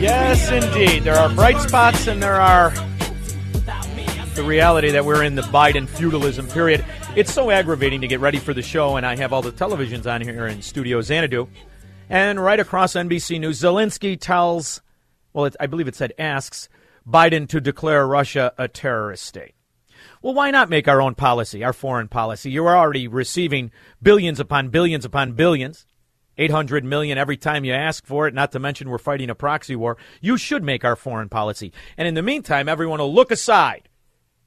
Yes, indeed. There are bright spots and there are the reality that we're in the Biden feudalism period. It's so aggravating to get ready for the show, and I have all the televisions on here in Studio Xanadu. And right across NBC News, Zelensky tells, well, it, I believe it said asks, Biden to declare Russia a terrorist state. Well, why not make our own policy, our foreign policy? You're already receiving billions upon billions upon billions 800 million every time you ask for it, not to mention we're fighting a proxy war. You should make our foreign policy. And in the meantime, everyone will look aside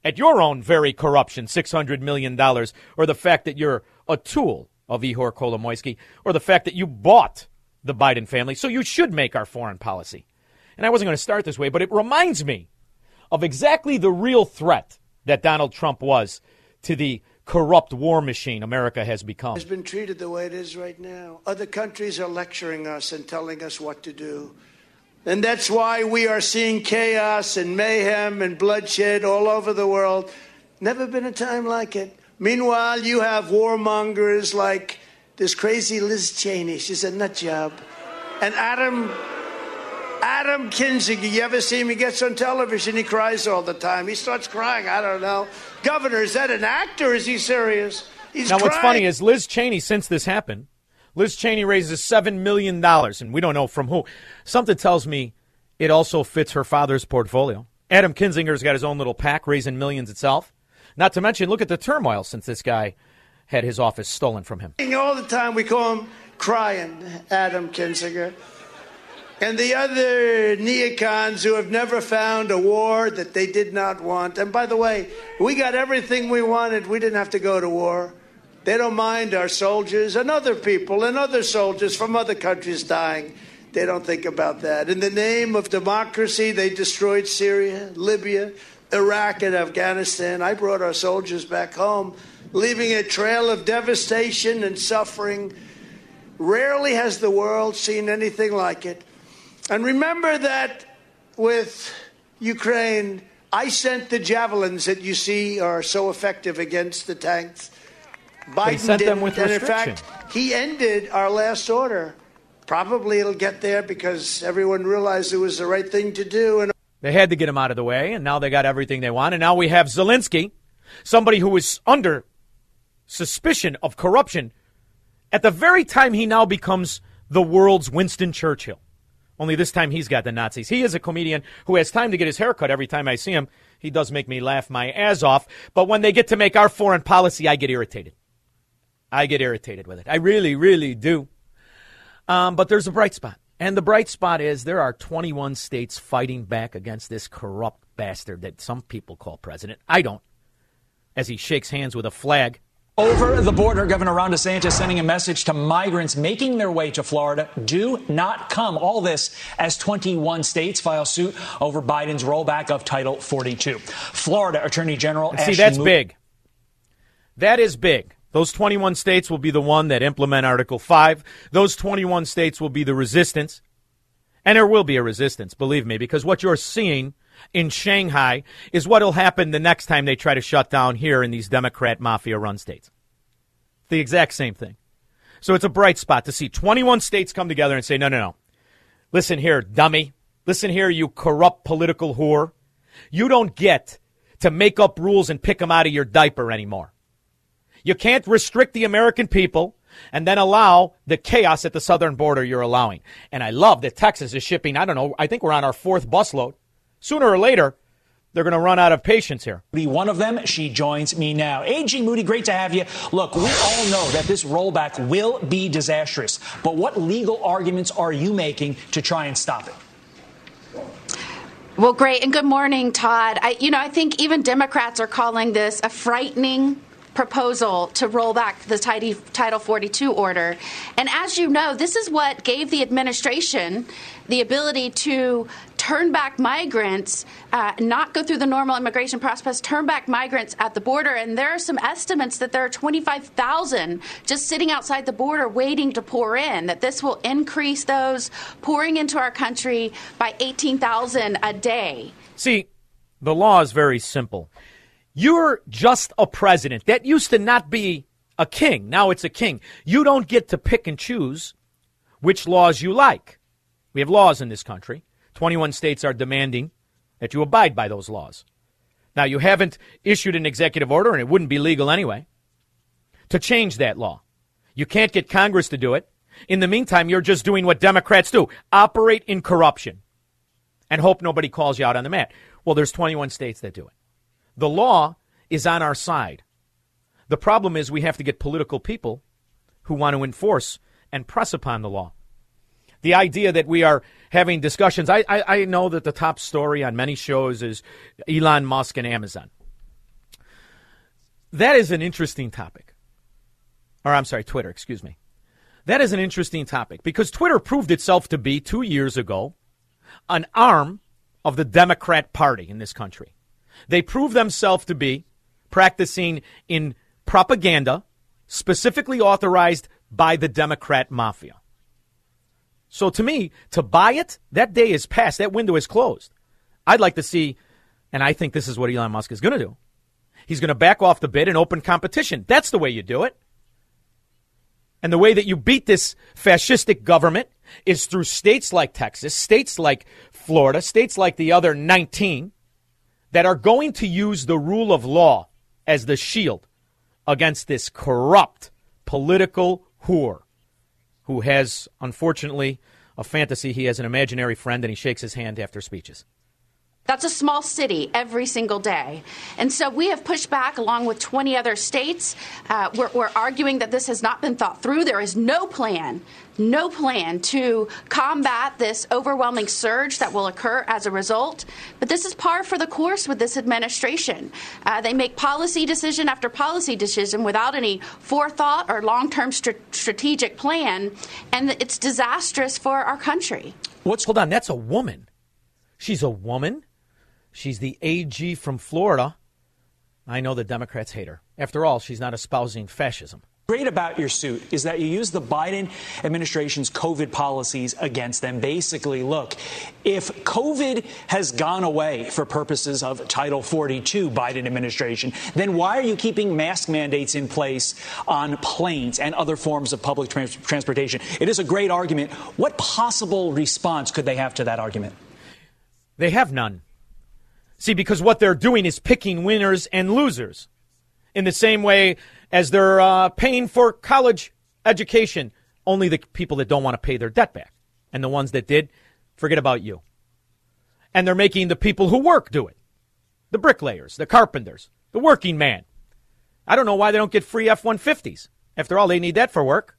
at your own very corruption, $600 million, or the fact that you're a tool of Ihor Kolomoisky, or the fact that you bought the Biden family. So you should make our foreign policy. And I wasn't going to start this way, but it reminds me of exactly the real threat that Donald Trump was to the corrupt war machine America has become. Has been treated the way it is right now. Other countries are lecturing us and telling us what to do. And that's why we are seeing chaos and mayhem and bloodshed all over the world. Never been a time like it. Meanwhile, you have warmongers like this crazy Liz Cheney. She's a nut job. And Adam Adam Kinzinger, you ever see him? He gets on television, he cries all the time. He starts crying. I don't know. Governor, is that an actor? Is he serious? He's now, crying. what's funny is Liz Cheney, since this happened, Liz Cheney raises $7 million, and we don't know from who. Something tells me it also fits her father's portfolio. Adam Kinzinger's got his own little pack raising millions itself. Not to mention, look at the turmoil since this guy had his office stolen from him. All the time we call him crying, Adam Kinzinger and the other neocons who have never found a war that they did not want. And by the way, we got everything we wanted. We didn't have to go to war. They don't mind our soldiers and other people and other soldiers from other countries dying. They don't think about that. In the name of democracy, they destroyed Syria, Libya, Iraq, and Afghanistan. I brought our soldiers back home, leaving a trail of devastation and suffering. Rarely has the world seen anything like it. And remember that with Ukraine, I sent the javelins that you see are so effective against the tanks. Biden sent did, them with and in fact, he ended our last order. Probably it'll get there because everyone realized it was the right thing to do. And They had to get him out of the way, and now they got everything they want. And now we have Zelensky, somebody who is under suspicion of corruption at the very time he now becomes the world's Winston Churchill. Only this time he's got the Nazis. He is a comedian who has time to get his hair cut every time I see him. He does make me laugh my ass off. But when they get to make our foreign policy, I get irritated. I get irritated with it. I really, really do. Um, but there's a bright spot. And the bright spot is there are 21 states fighting back against this corrupt bastard that some people call president. I don't. As he shakes hands with a flag. Over the border, Governor Ron DeSantis sending a message to migrants making their way to Florida do not come. All this as 21 states file suit over Biden's rollback of Title 42. Florida Attorney General And see, Ashley that's Moody- big. That is big. Those 21 states will be the one that implement Article 5. Those 21 states will be the resistance. And there will be a resistance, believe me, because what you're seeing in Shanghai is what will happen the next time they try to shut down here in these Democrat mafia run states. The exact same thing. So it's a bright spot to see 21 states come together and say, no, no, no. Listen here, dummy. Listen here, you corrupt political whore. You don't get to make up rules and pick them out of your diaper anymore. You can't restrict the American people and then allow the chaos at the southern border you're allowing. And I love that Texas is shipping, I don't know, I think we're on our fourth busload. Sooner or later, they're going to run out of patience here. One of them, she joins me now. AG Moody, great to have you. Look, we all know that this rollback will be disastrous, but what legal arguments are you making to try and stop it? Well, great, and good morning, Todd. I, you know, I think even Democrats are calling this a frightening proposal to roll back the Title 42 order. And as you know, this is what gave the administration the ability to turn back migrants, uh, not go through the normal immigration process, turn back migrants at the border. And there are some estimates that there are 25,000 just sitting outside the border waiting to pour in, that this will increase those pouring into our country by 18,000 a day. See, the law is very simple. You're just a president. That used to not be a king. Now it's a king. You don't get to pick and choose which laws you like. We have laws in this country. 21 states are demanding that you abide by those laws. Now, you haven't issued an executive order, and it wouldn't be legal anyway, to change that law. You can't get Congress to do it. In the meantime, you're just doing what Democrats do operate in corruption and hope nobody calls you out on the mat. Well, there's 21 states that do it. The law is on our side. The problem is we have to get political people who want to enforce and press upon the law. The idea that we are having discussions, I, I, I know that the top story on many shows is Elon Musk and Amazon. That is an interesting topic. Or I'm sorry, Twitter, excuse me. That is an interesting topic because Twitter proved itself to be, two years ago, an arm of the Democrat Party in this country. They proved themselves to be practicing in propaganda specifically authorized by the Democrat mafia. So to me, to buy it, that day is past. That window is closed. I'd like to see, and I think this is what Elon Musk is going to do. He's going to back off the bid and open competition. That's the way you do it. And the way that you beat this fascistic government is through states like Texas, states like Florida, states like the other 19 that are going to use the rule of law as the shield against this corrupt political whore who has, unfortunately, a fantasy. He has an imaginary friend and he shakes his hand after speeches. That's a small city every single day. And so we have pushed back along with 20 other states. Uh, we're, we're, arguing that this has not been thought through. There is no plan, no plan to combat this overwhelming surge that will occur as a result. But this is par for the course with this administration. Uh, they make policy decision after policy decision without any forethought or long term st- strategic plan. And it's disastrous for our country. What's, hold on, that's a woman. She's a woman She's the AG from Florida. I know the Democrats hate her. After all, she's not espousing fascism. Great about your suit is that you use the Biden administration's COVID policies against them. Basically, look, if COVID has gone away for purposes of Title 42 Biden administration, then why are you keeping mask mandates in place on planes and other forms of public trans- transportation? It is a great argument. What possible response could they have to that argument? They have none. See, because what they're doing is picking winners and losers in the same way as they're uh, paying for college education. Only the people that don't want to pay their debt back. And the ones that did, forget about you. And they're making the people who work do it the bricklayers, the carpenters, the working man. I don't know why they don't get free F 150s. After all, they need that for work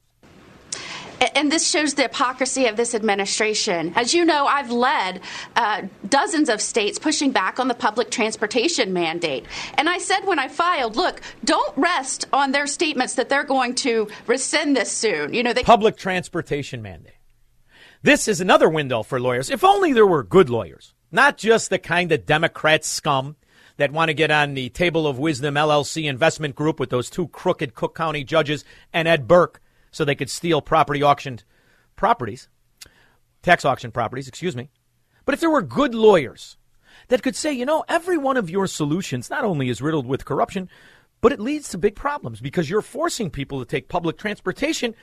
and this shows the hypocrisy of this administration. As you know, I've led uh, dozens of states pushing back on the public transportation mandate. And I said when I filed, look, don't rest on their statements that they're going to rescind this soon. You know, they public transportation mandate. This is another window for lawyers. If only there were good lawyers, not just the kind of Democrat scum that want to get on the table of wisdom LLC investment group with those two crooked Cook County judges and Ed Burke so they could steal property auctioned properties, tax auction properties, excuse me. But if there were good lawyers that could say, you know, every one of your solutions not only is riddled with corruption, but it leads to big problems because you're forcing people to take public transportation.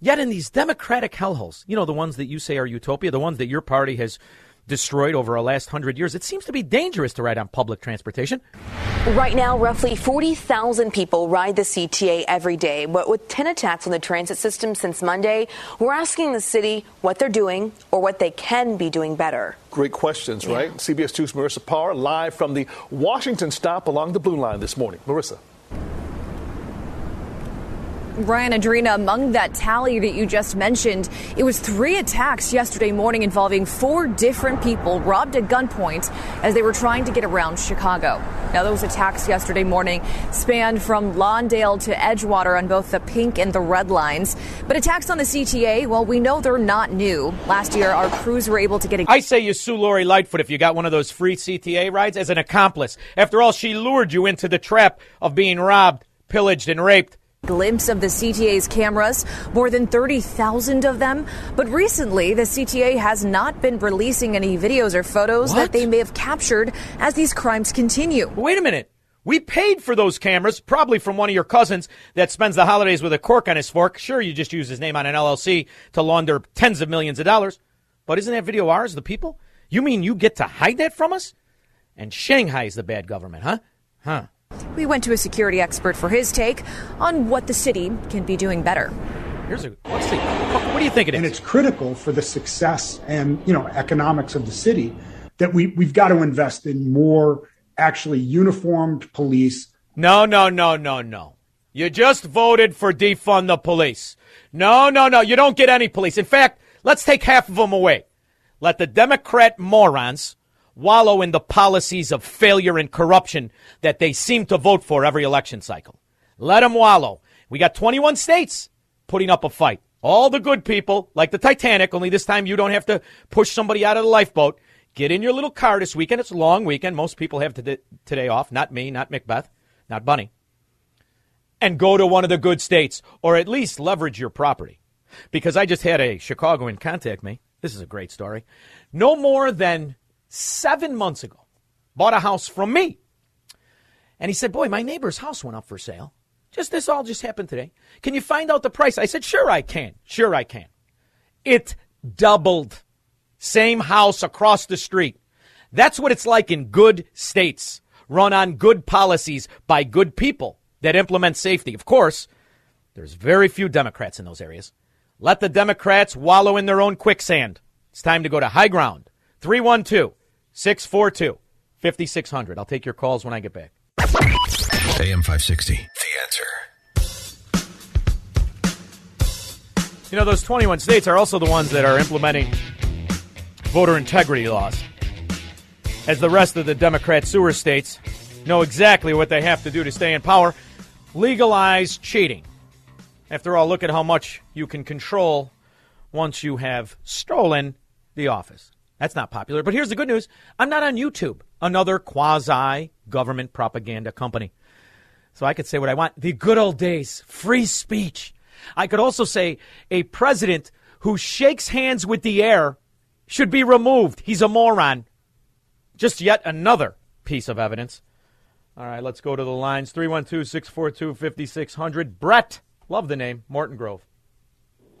Yet in these democratic hellholes, you know, the ones that you say are utopia, the ones that your party has destroyed over the last hundred years, it seems to be dangerous to ride on public transportation. Right now, roughly 40,000 people ride the CTA every day. But with 10 attacks on the transit system since Monday, we're asking the city what they're doing or what they can be doing better. Great questions, yeah. right? CBS 2's Marissa Parra live from the Washington stop along the Blue Line this morning. Marissa. Brian Adrena, among that tally that you just mentioned, it was three attacks yesterday morning involving four different people robbed at gunpoint as they were trying to get around Chicago. Now, those attacks yesterday morning spanned from Lawndale to Edgewater on both the pink and the red lines. But attacks on the CTA, well, we know they're not new. Last year, our crews were able to get a. I say you sue Lori Lightfoot if you got one of those free CTA rides as an accomplice. After all, she lured you into the trap of being robbed, pillaged, and raped glimpse of the CTA's cameras, more than 30,000 of them. But recently, the CTA has not been releasing any videos or photos what? that they may have captured as these crimes continue. Wait a minute. We paid for those cameras, probably from one of your cousins that spends the holidays with a cork on his fork. Sure, you just use his name on an LLC to launder tens of millions of dollars. But isn't that video ours, the people? You mean you get to hide that from us? And Shanghai is the bad government, huh? Huh. We went to a security expert for his take on what the city can be doing better. Here's a let's see. What do you think it is? And it's critical for the success and you know economics of the city that we we've got to invest in more actually uniformed police. No, no, no, no, no. You just voted for defund the police. No, no, no. You don't get any police. In fact, let's take half of them away. Let the Democrat morons wallow in the policies of failure and corruption that they seem to vote for every election cycle. Let them wallow. We got 21 states putting up a fight. All the good people, like the Titanic, only this time you don't have to push somebody out of the lifeboat. Get in your little car this weekend. It's a long weekend. Most people have today off. Not me, not Macbeth, not Bunny. And go to one of the good states, or at least leverage your property. Because I just had a Chicagoan contact me. This is a great story. No more than seven months ago, bought a house from me. And he said, Boy, my neighbor's house went up for sale. Just this all just happened today. Can you find out the price? I said, Sure, I can. Sure, I can. It doubled. Same house across the street. That's what it's like in good states, run on good policies by good people that implement safety. Of course, there's very few Democrats in those areas. Let the Democrats wallow in their own quicksand. It's time to go to high ground. 312 642 5600. I'll take your calls when I get back. AM 560. The answer. You know, those 21 states are also the ones that are implementing voter integrity laws. As the rest of the Democrat sewer states know exactly what they have to do to stay in power legalize cheating. After all, look at how much you can control once you have stolen the office. That's not popular. But here's the good news I'm not on YouTube, another quasi government propaganda company. So I could say what I want. The good old days, free speech. I could also say a president who shakes hands with the air should be removed. He's a moron. Just yet another piece of evidence. All right, let's go to the lines 312 642 5600. Brett, love the name, Morton Grove.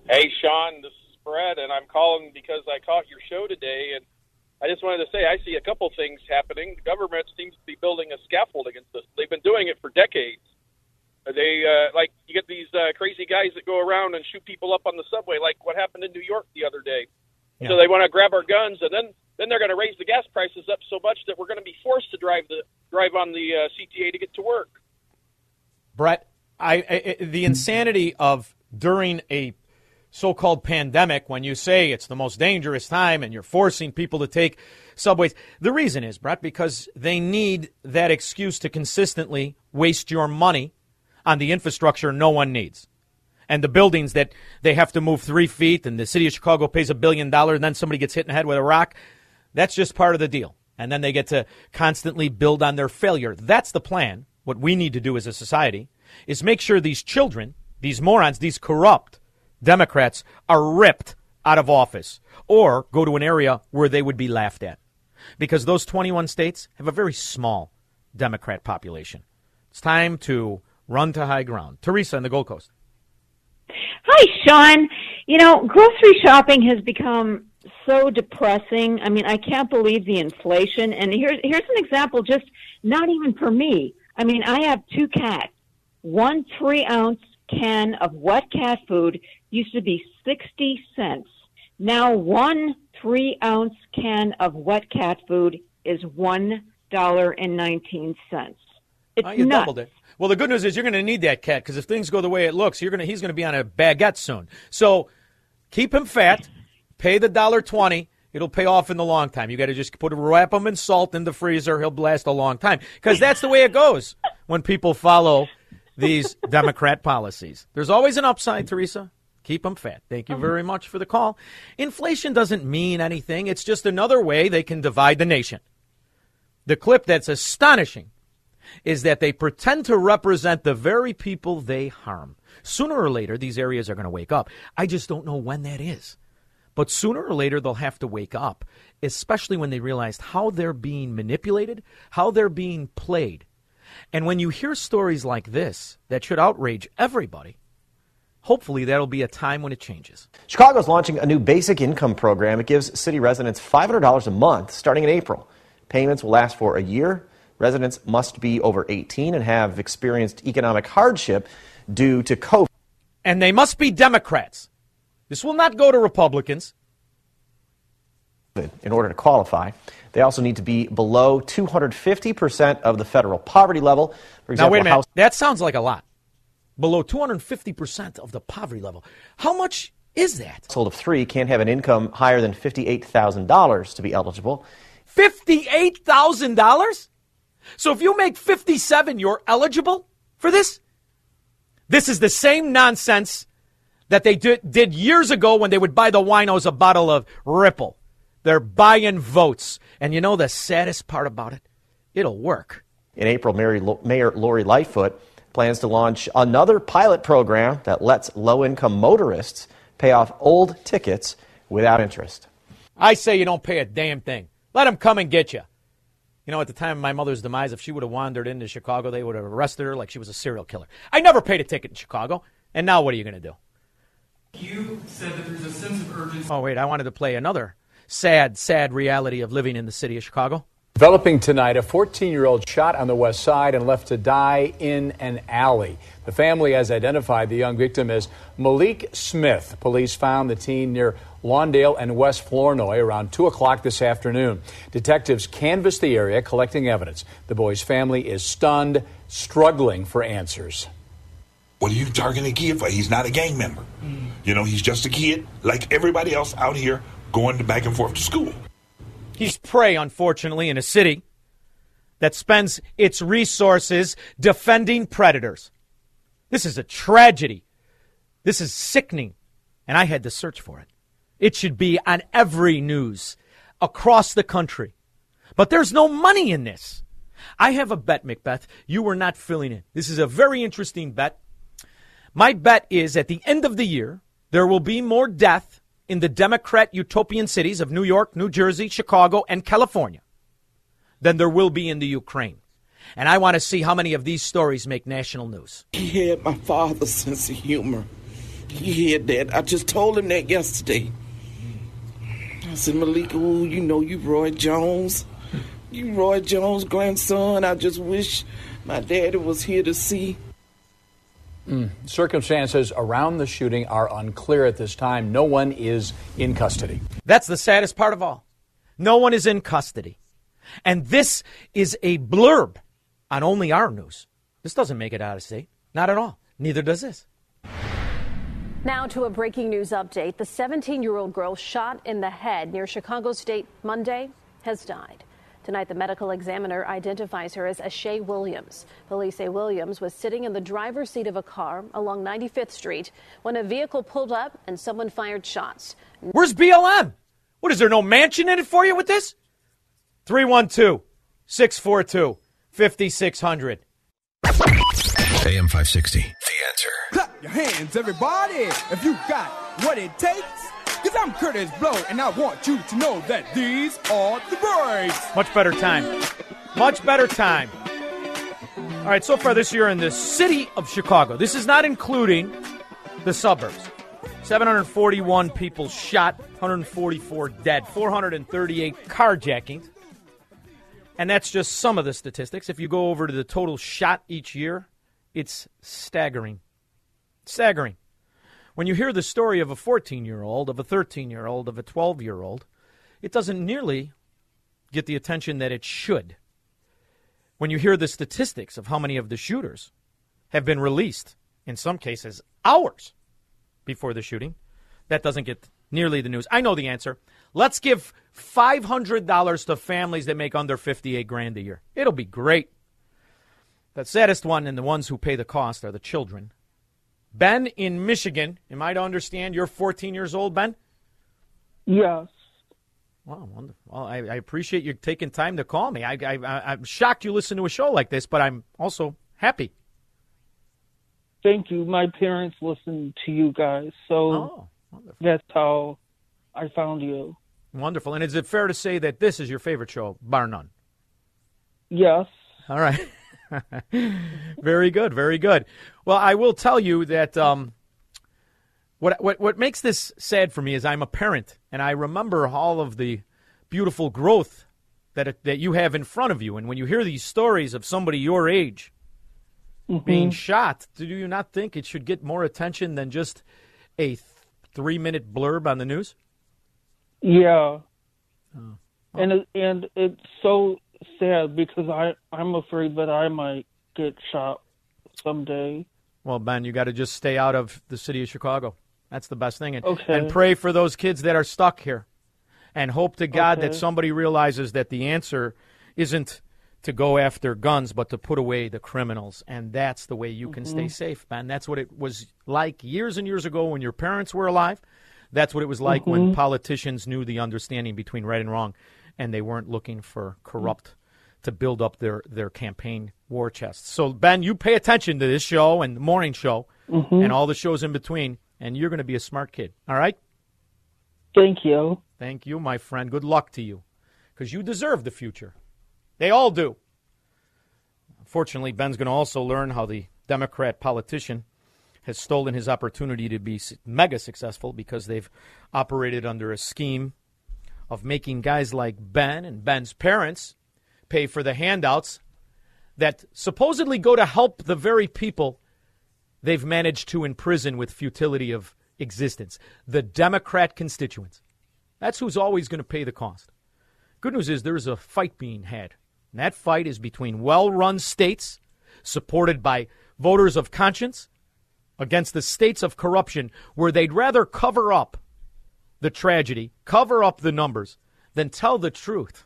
Hey, Shaun, this Brett, and I'm calling because I caught your show today, and I just wanted to say I see a couple things happening. The government seems to be building a scaffold against us. They've been doing it for decades. They uh, like you get these uh, crazy guys that go around and shoot people up on the subway, like what happened in New York the other day. Yeah. So they want to grab our guns, and then then they're going to raise the gas prices up so much that we're going to be forced to drive the drive on the uh, CTA to get to work. Brett, I, I the insanity of during a so called pandemic when you say it's the most dangerous time and you're forcing people to take subways. The reason is, Brett, because they need that excuse to consistently waste your money on the infrastructure no one needs. And the buildings that they have to move three feet and the city of Chicago pays a billion dollars and then somebody gets hit in the head with a rock. That's just part of the deal. And then they get to constantly build on their failure. That's the plan. What we need to do as a society is make sure these children, these morons, these corrupt, Democrats are ripped out of office or go to an area where they would be laughed at. Because those 21 states have a very small Democrat population. It's time to run to high ground. Teresa in the Gold Coast. Hi, Shaun. You know, grocery shopping has become so depressing. I mean, I can't believe the inflation. And here's here's an example, just not even for me. I mean, I have two cats. One three ounce can of wet cat food used to be sixty cents. Now one three ounce can of wet cat food is one dollar and nineteen cents. It's Oh, you nuts. doubled it. Well, the good news is you're going to need that cat because if things go the way it looks, you're going to he's going to be on a baguette soon. So keep him fat. Pay the dollar twenty. It'll pay off in the long time. You got to just put wrap him in salt in the freezer. He'll last a long time because that's the way it goes when people follow these Democrat policies. There's always an upside, mm-hmm. Teresa. Keep them fat. Thank you mm-hmm. very much for the call. Inflation doesn't mean anything. It's just another way they can divide the nation. The clip that's astonishing is that they pretend to represent the very people they harm. Sooner or later, these areas are going to wake up. I just don't know when that is. But sooner or later, they'll have to wake up, especially when they realize how they're being manipulated, how they're being played. And when you hear stories like this that should outrage everybody, hopefully that'll be a time when it changes. Chicago's launching a new basic income program. It gives city residents $500 a month starting in April. Payments will last for a year. Residents must be over 18 and have experienced economic hardship due to COVID. And they must be Democrats. This will not go to Republicans. In order to qualify. They also need to be below 250% of the federal poverty level. For example, Now, wait a minute. house- That sounds like a lot. Below 250% of the poverty level. How much is that? household of three can't have an income higher than $58,000 to be eligible. $58,000? So if you make 57, you're eligible for this? This is the same nonsense that they did, did years ago when they would buy the winos a bottle of Ripple. They're buying votes. And you know the saddest part about it? It'll work. In April, Mary, Mayor Lori Lightfoot plans to launch another pilot program that lets low income motorists pay off old tickets without interest. I say you don't pay a damn thing. Let them come and get you. You know, at the time of my mother's demise, if she would have wandered into Chicago, they would have arrested her like she was a serial killer. I never paid a ticket in Chicago. And now what are you going to do? You said that there's a sense of urgency. Oh, wait, I wanted to play another sad, sad reality of living in the city of Chicago. Developing tonight, a 14 year old shot on the west side and left to die in an alley. The family has identified the young victim as Malik Smith. Police found the teen near Lawndale and West Flournoy around 2 o'clock this afternoon. Detectives canvassed the area collecting evidence. The boy's family is stunned, struggling for answers. What are you targeting a kid for? He's not a gang member. You know, he's just a kid like everybody else out here going back and forth to school. He's prey, unfortunately, in a city that spends its resources defending predators. This is a tragedy. This is sickening. And I had to search for it. It should be on every news across the country. But there's no money in this. I have a bet, Macbeth. You were not filling in. This is a very interesting bet. My bet is at the end of the year, there will be more death in the Democrat utopian cities of New York, New Jersey, Chicago, and California than there will be in the Ukraine. And I want to see how many of these stories make national news. He had my father's sense of humor. He had that. I just told him that yesterday. I said, Malik, ooh, you know you Roy Jones. You Roy Jones' grandson. I just wish my daddy was here to see. Mm. Circumstances around the shooting are unclear at this time. No one is in custody. That's the saddest part of all. No one is in custody. And this is a blurb on only our news. This doesn't make it out of state. Not at all. Neither does this. Now to a breaking news update. The 17 year old girl shot in the head near Chicago State Monday has died. Tonight, the medical examiner identifies her as Ashay Williams. Police say Williams was sitting in the driver's seat of a car along 95th Street when a vehicle pulled up and someone fired shots. Where's BLM? What is there no mansion in it for you with this? 312 642 5600. AM 560. The answer. Clap your hands, everybody, if you got what it takes. Cause I'm Kurtis Blow, and I want you to know that these are the breaks. Much better time. Much better time. All right, so far this year in the city of Chicago, this is not including the suburbs. 741 people shot, 144 dead, 438 carjackings. And that's just some of the statistics. If you go over to the total shot each year, it's staggering. Staggering. When you hear the story of a 14 year old, of a 13 year old, of a 12 year old, it doesn't nearly get the attention that it should. When you hear the statistics of how many of the shooters have been released, in some cases, hours before the shooting, that doesn't get nearly the news. I know the answer. Let's give $500 to families that make under 58 grand a year. It'll be great. The saddest one and the ones who pay the cost are the children. Ben in Michigan, am I to understand you're 14 years old, Ben? Yes. Wow, wonderful. Well, I, I appreciate you taking time to call me. I, I, I'm shocked you listen to a show like this, but I'm also happy. Thank you. My parents listen to you guys, so Oh, that's how I found you. Wonderful. And is it fair to say that this is your favorite show, bar none? Yes. All right. very good. Very good. Well, I will tell you that um, what, what what makes this sad for me is I'm a parent, and I remember all of the beautiful growth that that you have in front of you. And when you hear these stories of somebody your age being shot, do you not think it should get more attention than just a th- three minute blurb on the news? Yeah. Oh. And it, and it's so sad because I I'm afraid that I might get shot someday. Well, Ben, you got to just stay out of the city of Chicago. That's the best thing. And, Okay. and pray for those kids that are stuck here. And hope to God that somebody realizes that the answer isn't to go after guns, but to put away the criminals. And that's the way you can stay Mhm. safe, Ben. That's what it was like years and years ago when your parents were alive. That's what it was like when Mhm. politicians knew the understanding between right and wrong, and they weren't looking for corrupt to build up their, their campaign war chests. So, Ben, you pay attention to this show and the morning show Mhm. and all the shows in between, and you're going to be a smart kid. All right? Thank you. Thank you, my friend. Good luck to you because you deserve the future. They all do. Fortunately, Ben's going to also learn how the Democrat politician has stolen his opportunity to be mega successful because they've operated under a scheme of making guys like Ben and Ben's parents pay for the handouts that supposedly go to help the very people they've managed to imprison with futility of existence the Democrat constituents. That's who's always going to pay the cost. Good news is there is a fight being had. And that fight is between well run states, supported by voters of conscience, against the states of corruption, where they'd rather cover up the tragedy, cover up the numbers, then tell the truth.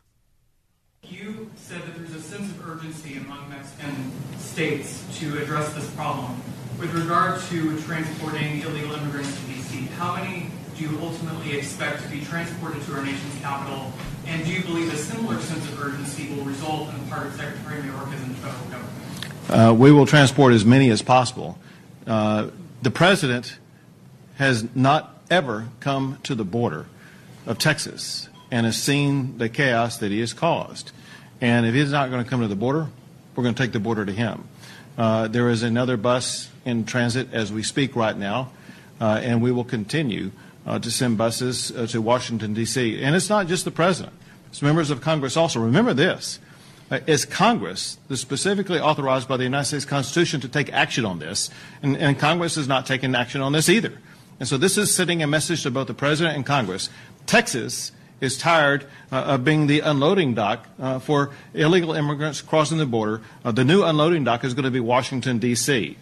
You said that there's a sense of urgency among Mexican states to address this problem. With regard to transporting illegal immigrants to D.C., how many do you ultimately expect to be transported to our nation's capital? And do you believe a similar sense of urgency will result in the part of Secretary Mayorkas and the federal government? Uh, we will transport as many as possible. Uh, the president has not ever come to the border of Texas and has seen the chaos that he has caused. And if he's not going to come to the border, we're going to take the border to him. Uh, there is another bus in transit as we speak right now, uh, and we will continue uh, to send buses uh, to Washington, D.C. And it's not just the president, it's members of Congress also. Remember this uh, it's Congress that's specifically authorized by the United States Constitution to take action on this, and, and Congress is not taking action on this either. And so this is sending a message to both the President and Congress. Texas is tired uh, of being the unloading dock uh, for illegal immigrants crossing the border. Uh, the new unloading dock is going to be Washington, D.C.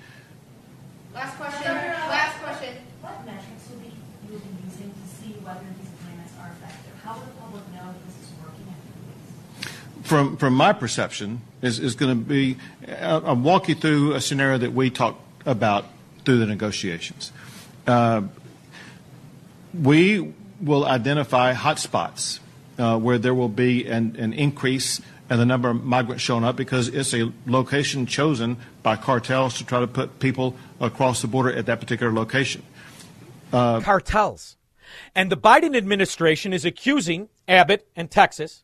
Last question. Last question. What metrics will be you be using to see whether these plans are effective? How will the public know that this is working? from from my perception is, is going to be I'll, I'll walk you through a scenario that we talked about through the negotiations. Uh, we will identify hotspots uh, where there will be an, an increase in the number of migrants showing up because it's a location chosen by cartels to try to put people across the border at that particular location. Cartels. And the Biden administration is accusing Abbott and Texas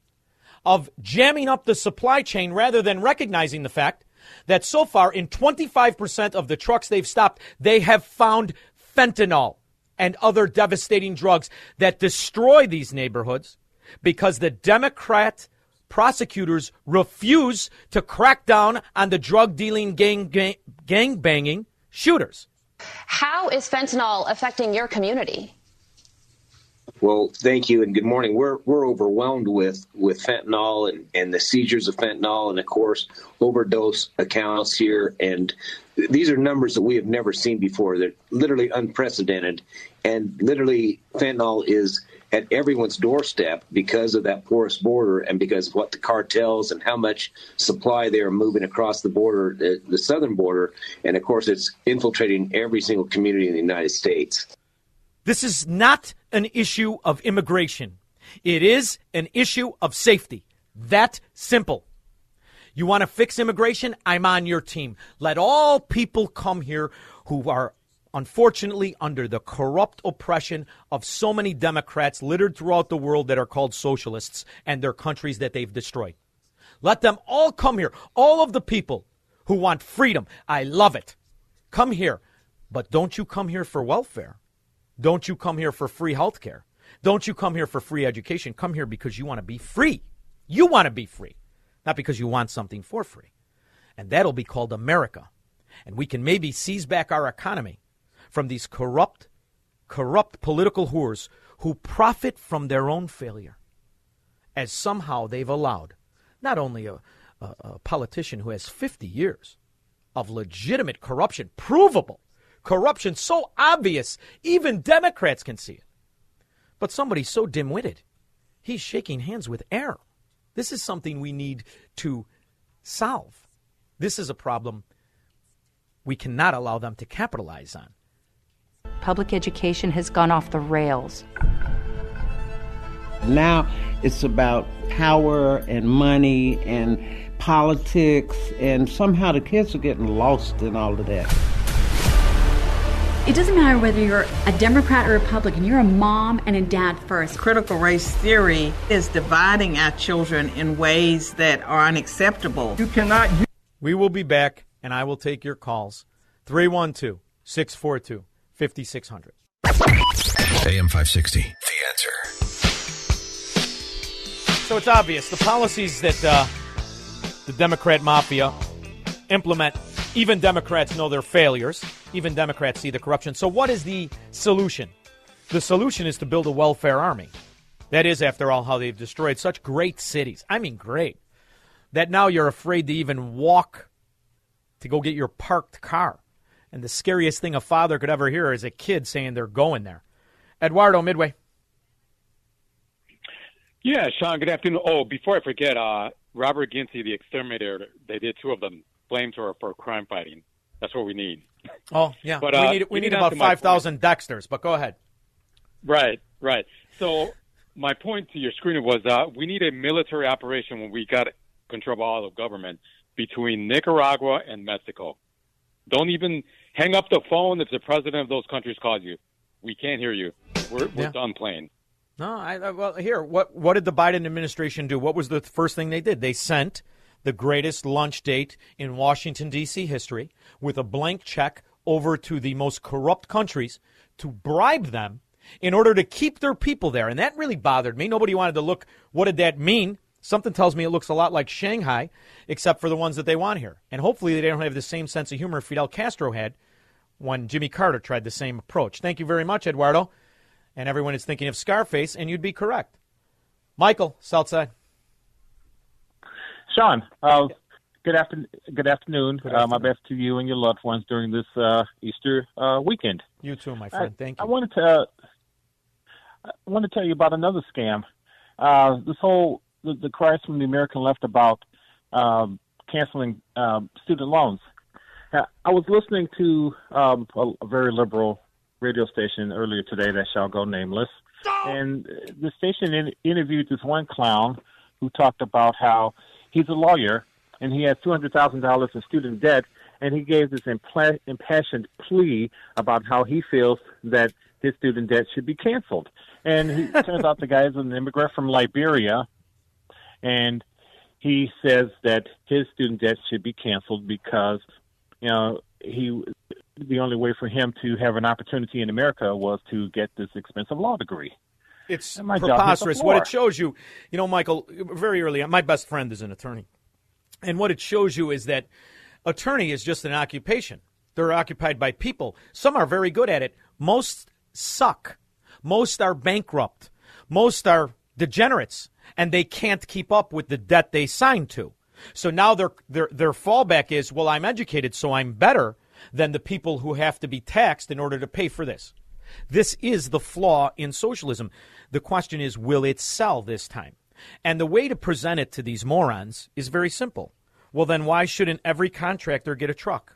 of jamming up the supply chain rather than recognizing the fact that so far in 25% of the trucks they've stopped, they have found fentanyl. and other devastating drugs that destroy these neighborhoods because the Democrat prosecutors refuse to crack down on the drug dealing gang, gang, gang banging shooters. How is fentanyl affecting your community? Well, thank you and good morning. We're we're overwhelmed with with fentanyl and, and the seizures of fentanyl and of course overdose accounts here and these are numbers that we have never seen before. They're literally unprecedented and literally fentanyl is at everyone's doorstep because of that porous border and because of what the cartels and how much supply they are moving across the border, the, the southern border, and of course it's infiltrating every single community in the United States. This is not an issue of immigration. It is an issue of safety. That simple. You want to fix immigration? I'm on your team. Let all people come here who are unfortunately under the corrupt oppression of so many Democrats littered throughout the world that are called socialists and their countries that they've destroyed. Let them all come here. All of the people who want freedom. I love it. Come here. But don't you come here for welfare. Don't you come here for free health care? Don't you come here for free education? Come here because you want to be free. You want to be free, not because you want something for free. And that'll be called America. And we can maybe seize back our economy from these corrupt, corrupt political whores who profit from their own failure. As somehow they've allowed not only a, a, a politician who has 50 years of legitimate corruption, provable, corruption so obvious, even Democrats can see it. But somebody so dim witted, he's shaking hands with air. This is something we need to solve. This is a problem we cannot allow them to capitalize on. Public education has gone off the rails. Now it's about power and money and politics, and somehow the kids are getting lost in all of that. It doesn't matter whether you're a Democrat or Republican, you're a mom and a dad first. Critical race theory is dividing our children in ways that are unacceptable. You cannot. We will be back, and I will take your calls. 312 642 5600. AM 560. The answer. So it's obvious the policies that uh, the Democrat mafia implement, even Democrats know their failures. Even Democrats see the corruption. So, what is the solution? The solution is to build a welfare army. That is, after all, how they've destroyed such great cities. I mean, great. That now you're afraid to even walk to go get your parked car. And the scariest thing a father could ever hear is a kid saying they're going there. Eduardo Midway. Yeah, Shaun, good afternoon. Oh, before I forget, uh, Robert Ginty, the exterminator, they did two of them, blamed her for crime fighting. That's what we need. Oh, yeah. But, we uh, need, we need about my 5,000 Dexters, but go ahead. Right, right. So my point to your screener was uh, we need a military operation when we got control of all of government between Nicaragua and Mexico. Don't even hang up the phone if the president of those countries calls you. We can't hear you. We're, we're Yeah. done playing. No, I- well, here, what what did the Biden administration do? What was the first thing they did? They sent the greatest lunch date in Washington D.C. history with a blank check over to the most corrupt countries to bribe them in order to keep their people there, and that really bothered me. Nobody wanted to look. What did that mean? Something tells me it looks a lot like Shanghai, except for the ones that they want here, and hopefully they don't have the same sense of humor Fidel Castro had when Jimmy Carter tried the same approach. Thank you very much, Eduardo and everyone is thinking of Scarface, and you'd be correct. Michael, Southside. Shaun, uh, good afternoon. Good afternoon. Uh, my best to you and your loved ones during this uh, Easter uh, weekend. You too, my friend. I, Thank you. I wanted to. Uh, I want to tell you about another scam. Uh, this whole the, the cries from the American left about um, canceling um, student loans. Uh, I was listening to um, a, a very liberal radio station earlier today that shall go nameless, and uh, the station in, interviewed this one clown who talked about how he's a lawyer and he has two hundred thousand dollars in student debt, and he gave this impla- impassioned plea about how he feels that his student debt should be canceled. And he turns out the guy is an immigrant from Liberia, and he says that his student debt should be canceled because, you know, he the only way for him to have an opportunity in America was to get this expensive law degree. It's And my jaw hit the preposterous. What it shows you, you know, Michael, very early on, my best friend is an attorney. And what it shows you is that attorney is just an occupation. They're occupied by people. Some are very good at it. Most suck. Most are bankrupt. Most are degenerates, and they can't keep up with the debt they signed to. So now their their their fallback is, well, I'm educated, so I'm better than the people who have to be taxed in order to pay for this. This is the flaw in socialism. The question is, will it sell this time? And the way to present it to these morons is very simple. Well, then why shouldn't every contractor get a truck?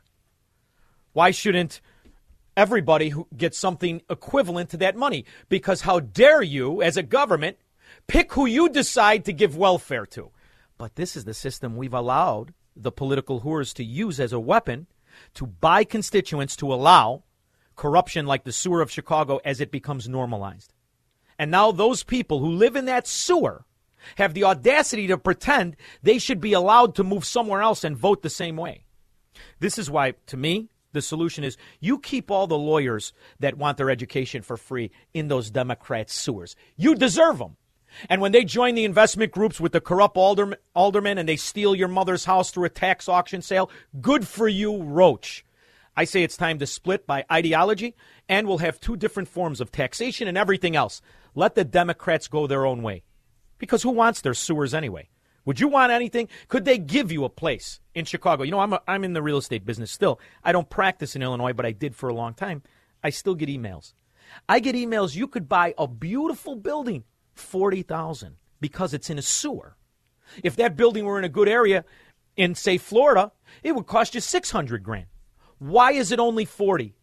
Why shouldn't everybody get something equivalent to that money? Because how dare you, as a government, pick who you decide to give welfare to? But this is the system we've allowed the political whores to use as a weapon to buy constituents to allow corruption like the sewer of Chicago as it becomes normalized. And now those people who live in that sewer have the audacity to pretend they should be allowed to move somewhere else and vote the same way. This is why, to me, the solution is you keep all the lawyers that want their education for free in those Democrat sewers. You deserve them. And when they join the investment groups with the corrupt alderm- aldermen and they steal your mother's house through a tax auction sale, good for you, Roach. I say it's time to split by ideology, and we'll have two different forms of taxation and everything else. Let the Democrats go their own way. Because who wants their sewers anyway? Would you want anything? Could they give you a place in Chicago? You know, I'm, a, I'm in the real estate business still. I don't practice in Illinois, but I did for a long time. I still get emails. I get emails you could buy a beautiful building, 40,000 because it's in a sewer. If that building were in a good area in say Florida, it would cost you 600 grand. Why is it only 40?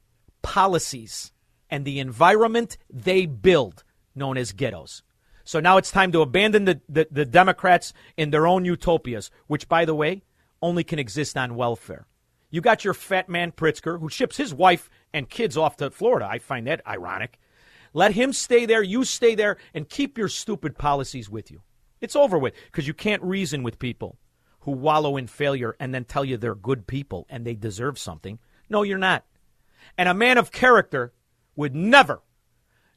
Policies and the environment they build, known as ghettos. So now it's time to abandon the, the, the Democrats in their own utopias, which, by the way, only can exist on welfare. You got your fat man Pritzker, who ships his wife and kids off to Florida. I find that ironic. Let him stay there, you stay there, and keep your stupid policies with you. It's over with because you can't reason with people who wallow in failure and then tell you they're good people and they deserve something. No, you're not. And a man of character would never,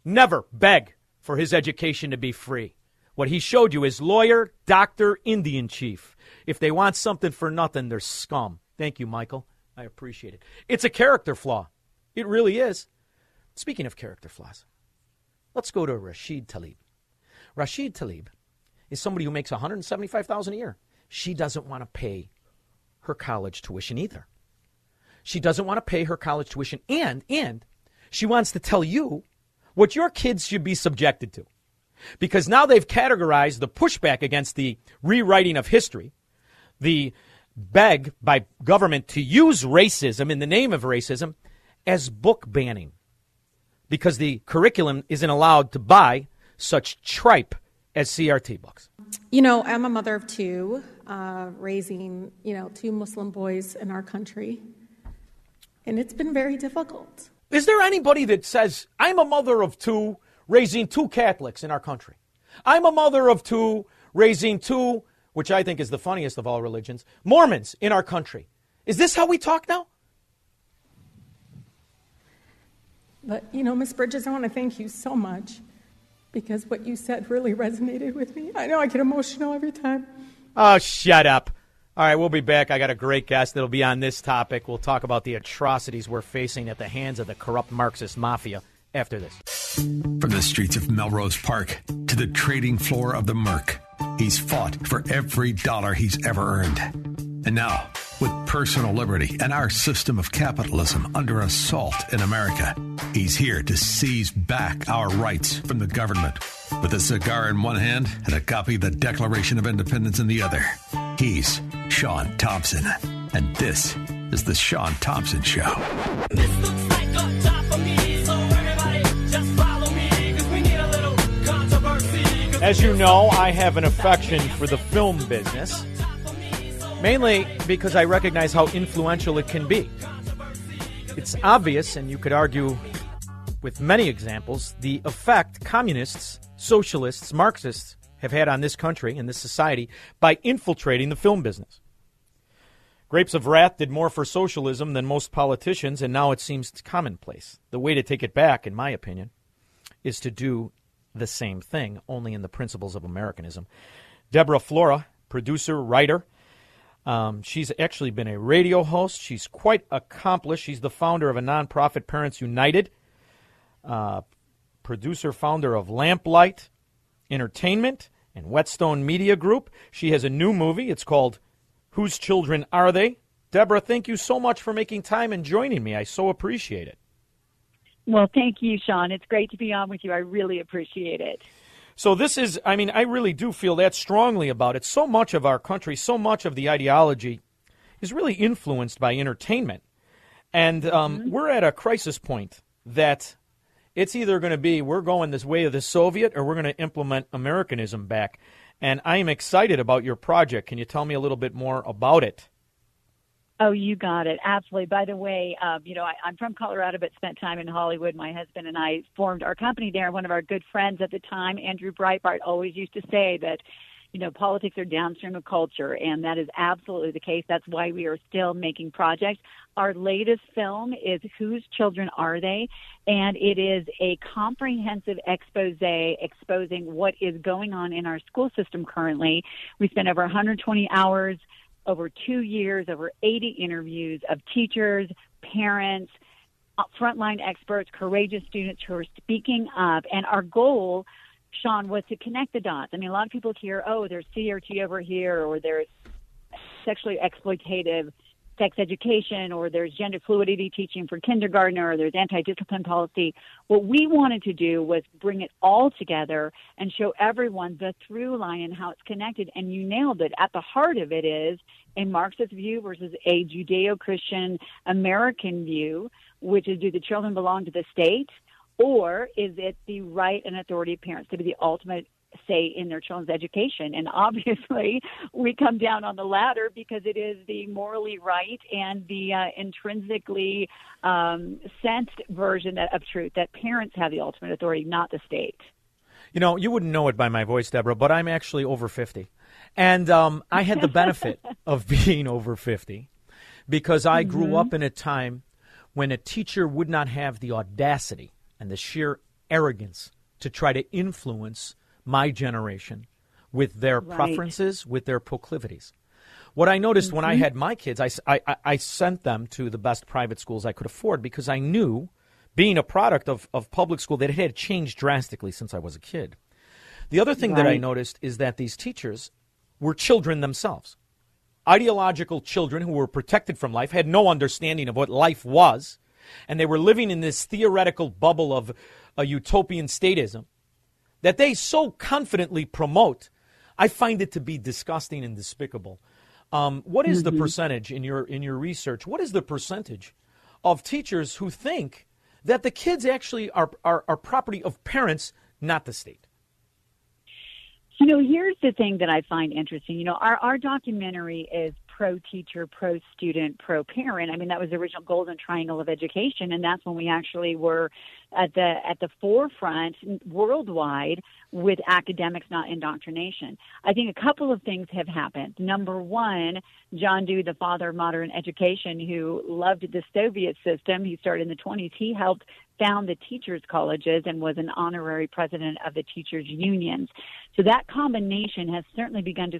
never beg for his education to be free. What he showed you is lawyer, doctor, Indian chief. If they want something for nothing, they're scum. Thank you, Michael. I appreciate it. It's a character flaw. It really is. Speaking of character flaws, let's go to Rashid Tlaib. Rashid Tlaib is somebody who makes 175,000 a year. She doesn't want to pay her college tuition either. She doesn't want to pay her college tuition and and she wants to tell you what your kids should be subjected to. Because now they've categorized the pushback against the rewriting of history, the beg by government to use racism in the name of racism as book banning. Because the curriculum isn't allowed to buy such tripe as CRT books. You know, I'm a mother of two, uh, raising, you know, two Muslim boys in our country. And it's been very difficult. Is there anybody that says, I'm a mother of two, raising two Catholics in our country? I'm a mother of two, raising two, which I think is the funniest of all religions, Mormons in our country. Is this how we talk now? But, you know, Miss Bridges, I want to thank you so much because what you said really resonated with me. I know I get emotional every time. Oh, shut up. All right, we'll be back. I got a great guest that'll be on this topic. We'll talk about the atrocities we're facing at the hands of the corrupt Marxist mafia after this. From the streets of Melrose Park to the trading floor of the Merc, he's fought for every dollar he's ever earned. And now, with personal liberty and our system of capitalism under assault in America, he's here to seize back our rights from the government. With a cigar in one hand and a copy of the Declaration of Independence in the other, he's Shaun Thompson. And this is The Shaun Thompson Show. As you know, I have an affection for the film business, mainly because I recognize how influential it can be. It's obvious, and you could argue with many examples, the effect communists, socialists, Marxists have had on this country and this society by infiltrating the film business. Grapes of Wrath did more for socialism than most politicians, and now it seems commonplace. The way to take it back, in my opinion, is to do the same thing, only in the principles of Americanism. Deborah Flora, producer, writer, um, she's actually been a radio host. She's quite accomplished. She's the founder of a nonprofit, Parents United, uh, producer, founder of Lamplight Entertainment and Whetstone Media Group. She has a new movie. It's called Whose Children Are They? Deborah, thank you so much for making time and joining me. I so appreciate it. Well, thank you, Shaun. It's great to be on with you. I really appreciate it. So this is, I mean, I really do feel that strongly about it. So much of our country, so much of the ideology is really influenced by entertainment. And um, mm-hmm. we're at a crisis point that it's either going to be we're going this way of the Soviet or we're going to implement Americanism back. And I am excited about your project. Can you tell me a little bit more about it? Oh, you got it. Absolutely. By the way, um, you know, I, I'm from Colorado, but spent time in Hollywood. My husband and I formed our company there. One of our good friends at the time, Andrew Breitbart, always used to say that, you know, politics are downstream of culture, and that is absolutely the case. That's why we are still making projects. Our latest film is Whose Children Are They? And it is a comprehensive expose exposing what is going on in our school system currently. We spent over 120 hours over two years, over 80 interviews of teachers, parents, uh, frontline experts, courageous students who are speaking up. And our goal, Shaun, was to connect the dots. I mean, a lot of people hear, oh, there's CRT over here, or there's sexually exploitative sex education or there's gender fluidity teaching for kindergarten or there's anti-discipline policy. What we wanted to do was bring it all together and show everyone the through line and how it's connected. And you nailed it. At the heart of it is a Marxist view versus a Judeo-Christian American view, which is do the children belong to the state? Or is it the right and authority of parents to be the ultimate say in their children's education. And obviously, we come down on the latter because it is the morally right and the uh, intrinsically um, sensed version of truth that parents have the ultimate authority, not the state. You know, you wouldn't know it by my voice, Deborah, but I'm actually over 50. And um, I had the benefit of being over 50 because I grew mm-hmm. up in a time when a teacher would not have the audacity and the sheer arrogance to try to influence my generation with their right. preferences, with their proclivities. What I noticed mm-hmm. when I mm-hmm. had my kids, I, I, I sent them to the best private schools I could afford because I knew, being a product of, of public school, that it had changed drastically since I was a kid. The other thing right. that I noticed is that these teachers were children themselves. Ideological children who were protected from life, had no understanding of what life was, and they were living in this theoretical bubble of a utopian statism that they so confidently promote, I find it to be disgusting and despicable. Um, what is mm-hmm. the percentage in your in your research? What is the percentage of teachers who think that the kids actually are, are, are property of parents, not the state? You know, here's the thing that I find interesting. You know, our, our documentary is pro teacher, pro student, pro parent. I mean, that was the original golden triangle of education, and that's when we actually were at the at the forefront worldwide with academics, not indoctrination. I think a couple of things have happened. Number one, John Dewey, the father of modern education, who loved the Soviet system, he started in the 20s. He helped found the teachers colleges and was an honorary president of the teachers unions. So that combination has certainly begun to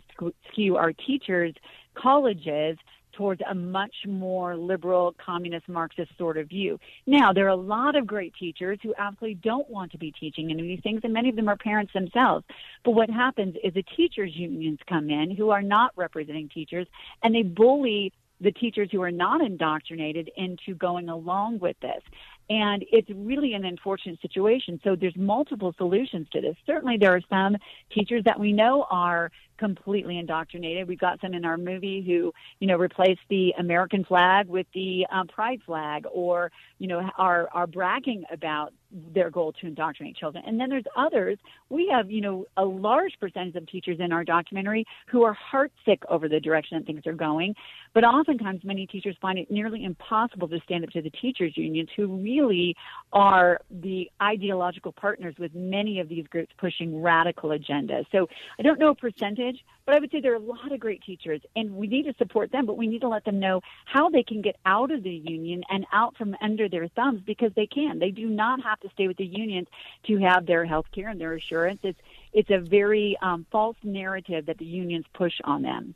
skew our teachers colleges towards a much more liberal, communist, Marxist sort of view. Now, there are a lot of great teachers who absolutely don't want to be teaching any of these things, and many of them are parents themselves. But what happens is the teachers' unions come in who are not representing teachers, and they bully the teachers who are not indoctrinated into going along with this. And it's really an unfortunate situation. So there's multiple solutions to this. Certainly there are some teachers that we know are completely indoctrinated. We've got some in our movie who, you know, replace the American flag with the um, pride flag or, you know, are, are bragging about their goal to indoctrinate children. And then there's others. We have, you know, a large percentage of teachers in our documentary who are heartsick over the direction that things are going. But oftentimes, many teachers find it nearly impossible to stand up to the teachers' unions, who really are the ideological partners with many of these groups pushing radical agendas. So I don't know a percentage, but I would say there are a lot of great teachers, and we need to support them, but we need to let them know how they can get out of the union and out from under their thumbs because they can. They do not have to stay with the unions to have their health care and their assurance. It's it's a very um, false narrative that the unions push on them.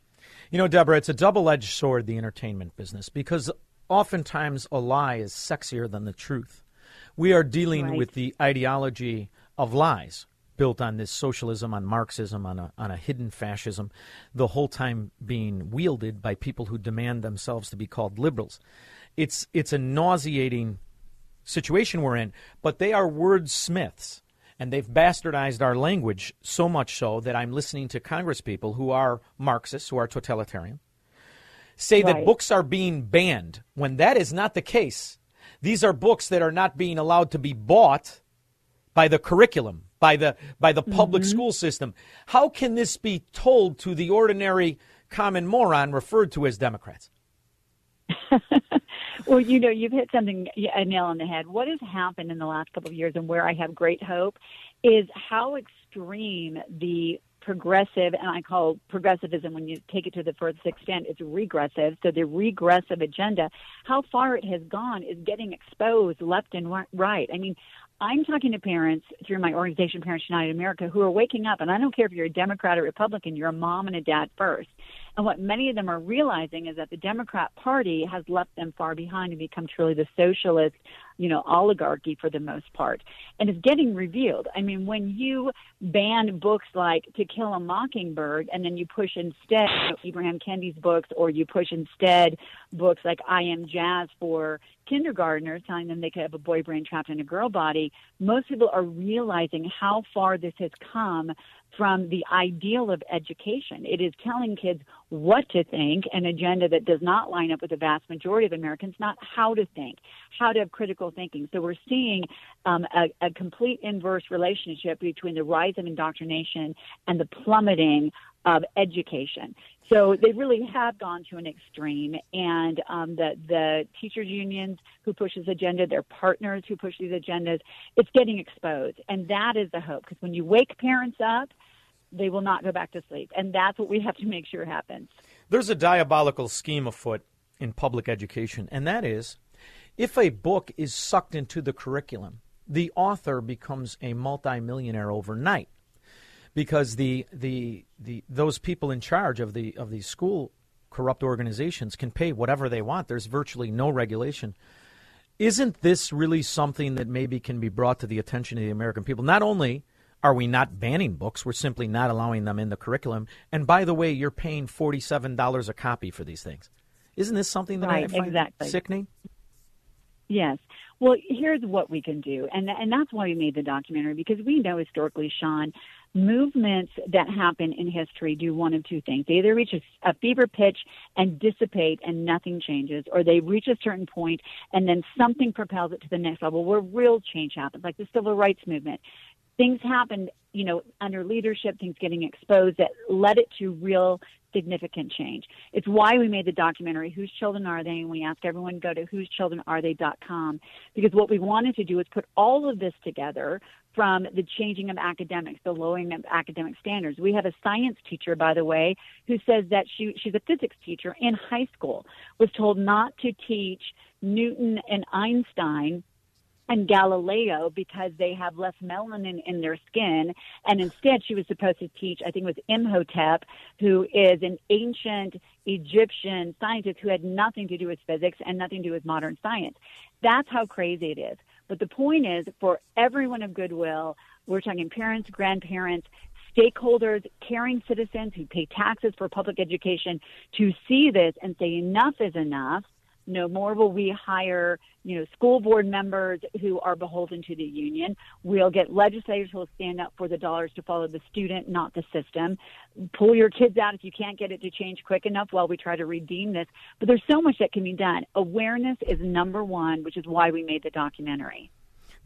You know, Deborah, it's a double edged sword, the entertainment business, because oftentimes a lie is sexier than the truth. We are dealing Right. with the ideology of lies built on this socialism, on Marxism, on a, on a hidden fascism, the whole time being wielded by people who demand themselves to be called liberals. It's, it's a nauseating situation we're in, but they are wordsmiths. And they've bastardized our language so much so that I'm listening to congresspeople who are Marxists, who are totalitarian, say that books are being banned when that is not the case. These are books that are not being allowed to be bought by the curriculum, by the by the public mm-hmm. school system. How can this be told to the ordinary common moron referred to as Democrats? Well, you know, you've hit something a nail on the head. What has happened in the last couple of years, and where I have great hope, is how extreme the progressive, and I call progressivism when you take it to the furthest extent, it's regressive. So the regressive agenda, how far it has gone, is getting exposed left and right. I mean, I'm talking to parents through my organization, Parents United America, who are waking up, and I don't care if you're a Democrat or Republican, you're a mom and a dad first. And what many of them are realizing is that the Democrat Party has left them far behind and become truly the socialist, you know, oligarchy for the most part. And it's getting revealed. I mean, when you ban books like To Kill a Mockingbird and then you push instead Ibram Kendi's books or you push instead books like I Am Jazz for kindergartners, telling them they could have a boy brain trapped in a girl body, most people are realizing how far this has come from the ideal of education. It is telling kids what to think, an agenda that does not line up with the vast majority of Americans, not how to think, how to have critical thinking. So we're seeing um, a, a complete inverse relationship between the rise of indoctrination and the plummeting of education. So they really have gone to an extreme, and um, the the teachers unions who push this agenda, their partners who push these agendas, it's getting exposed, and that is the hope. Because when you wake parents up, they will not go back to sleep, and that's what we have to make sure happens. There's a diabolical scheme afoot in public education, and that is if a book is sucked into the curriculum, the author becomes a multimillionaire overnight because the, the, the, those people in charge of the, of these school corrupt organizations can pay whatever they want. There's virtually no regulation. Isn't this really something that maybe can be brought to the attention of the American people? Not only are we not banning books, we're simply not allowing them in the curriculum. And by the way, you're paying $47 a copy for these things. Isn't this something that I find exactly. sickening? Yes. Well, here's what we can do, and and that's why we made the documentary because we know historically, Shaun, movements that happen in history do one of two things: they either reach a, fever pitch and dissipate, and nothing changes, or they reach a certain point and then something propels it to the next level where real change happens, like the civil rights movement. Things happened, you know, under leadership, things getting exposed that led it to real significant change. It's why we made the documentary, Whose Children Are They? And we ask everyone to go to whosechildrenarethey.com because what we wanted to do is put all of this together from the changing of academics, the lowering of academic standards. We have a science teacher, by the way, who says that she, she's a physics teacher in high school, was told not to teach Newton and Einstein and Galileo because they have less melanin in their skin. And instead, she was supposed to teach, I think it was Imhotep, who is an ancient Egyptian scientist who had nothing to do with physics and nothing to do with modern science. That's how crazy it is. But the point is, for everyone of goodwill, we're talking parents, grandparents, stakeholders, caring citizens who pay taxes for public education to see this and say enough is enough no more will we hire, you know, school board members who are beholden to the union. We'll get legislators who will stand up for the dollars to follow the student, not the system. Pull your kids out if you can't get it to change quick enough while we try to redeem this. But there's so much that can be done. Awareness is number one, which is why we made the documentary.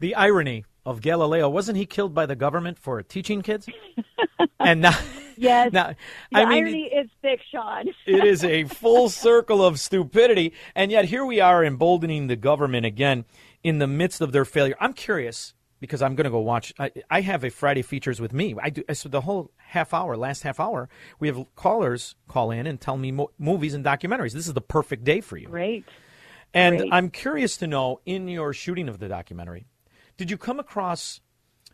The irony of Galileo wasn't he killed by the government for teaching kids? and now, Yes. now The I mean, irony is thick, Shaun. it is a full circle of stupidity, and yet here we are emboldening the government again in the midst of their failure. I'm curious because I'm going to go watch. I, I have a Friday features with me. I do so the whole half hour, last half hour. We have callers call in and tell me mo- movies and documentaries. This is the perfect day for you. Great. And Great. I'm curious to know in your shooting of the documentary, did you come across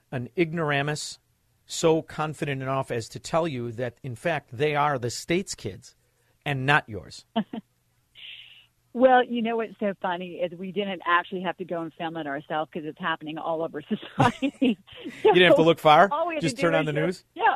an ignoramus so confident enough as to tell you that, in fact, they are the state's kids and not yours? Well, you know what's so funny is we didn't actually have to go and film it ourselves because it's happening all over society. You didn't have to look far? All we had to Just turn on the show- news? Yeah,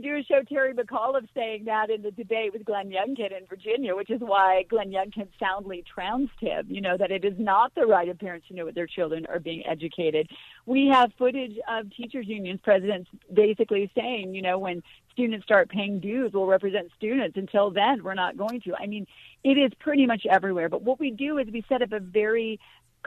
to do is show Terry McAuliffe saying that in the debate with Glenn Youngkin in Virginia, which is why Glenn Youngkin soundly trounced him. You know that it is not the right of parents to know what their children are being educated. We have footage of teachers unions presidents basically saying, you know, when students start paying dues, we'll represent students. Until then, we're not going to. I mean, it is pretty much everywhere. But what we do is we set up a very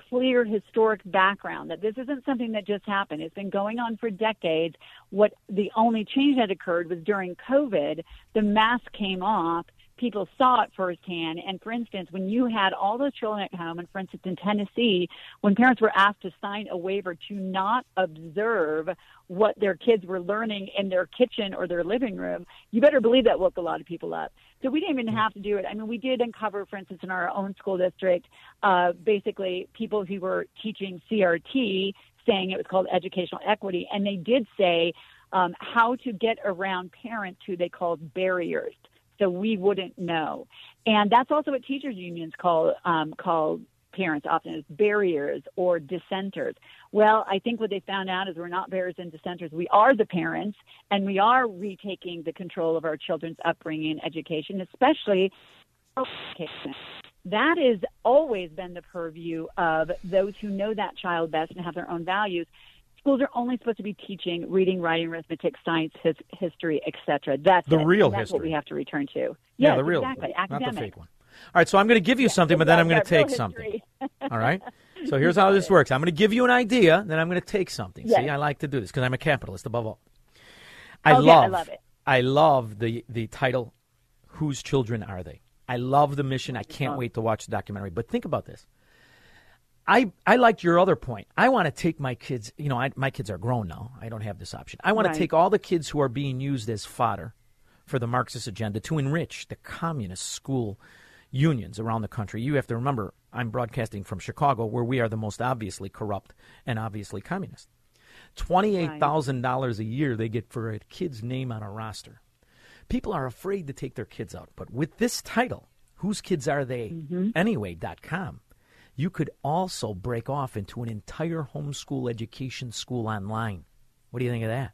clear historic background that this isn't something that just happened. It's been going on for decades. What the only change that occurred was during COVID, the mask came off. People saw it firsthand. And for instance, when you had all those children at home, and for instance, in Tennessee, when parents were asked to sign a waiver to not observe what their kids were learning in their kitchen or their living room, you better believe that woke a lot of people up. So we didn't even have to do it. I mean, we did uncover, for instance, in our own school district, uh, basically people who were teaching CRT saying it was called educational equity, and they did say um, how to get around parents who they called barriers. So we wouldn't know, and that's also what teachers unions call um, call parents often as barriers or dissenters. Well, I think what they found out is we're not barriers and dissenters. We are the parents, and we are retaking the control of our children's upbringing and education, especially education. That has always been the purview of those who know that child best and have their own values. Schools are only supposed to be teaching reading, writing, arithmetic, science, his, history, etc. That's The it. real that's what history. we have to return to. Yeah, the real, exactly. not the Academic. fake one. All right, so I'm going to give you something, but then I'm going to Yeah, take something. All right. So here's how this works. I'm going to give you an idea, then I'm going to take something. Yes. See, I like to do this because I'm a capitalist above all. I oh, Okay, I love, love it. I love the the title. Whose children are they? I love the mission. I can't wait to watch the documentary. But think about this. I I liked your other point. I want to take my kids. You know, I, my kids are grown now. I don't have this option. I want Right. to take all the kids who are being used as fodder for the Marxist agenda to enrich the communist school unions around the country. You have to remember, I'm broadcasting from Chicago, where we are the most obviously corrupt and obviously communist. Twenty-eight thousand dollars a year they get for a kid's name on a roster. People are afraid to take their kids out, but with this title, "Whose Kids Are They mm-hmm. Anyway?".com, you could also break off into an entire homeschool education school online. What do you think of that?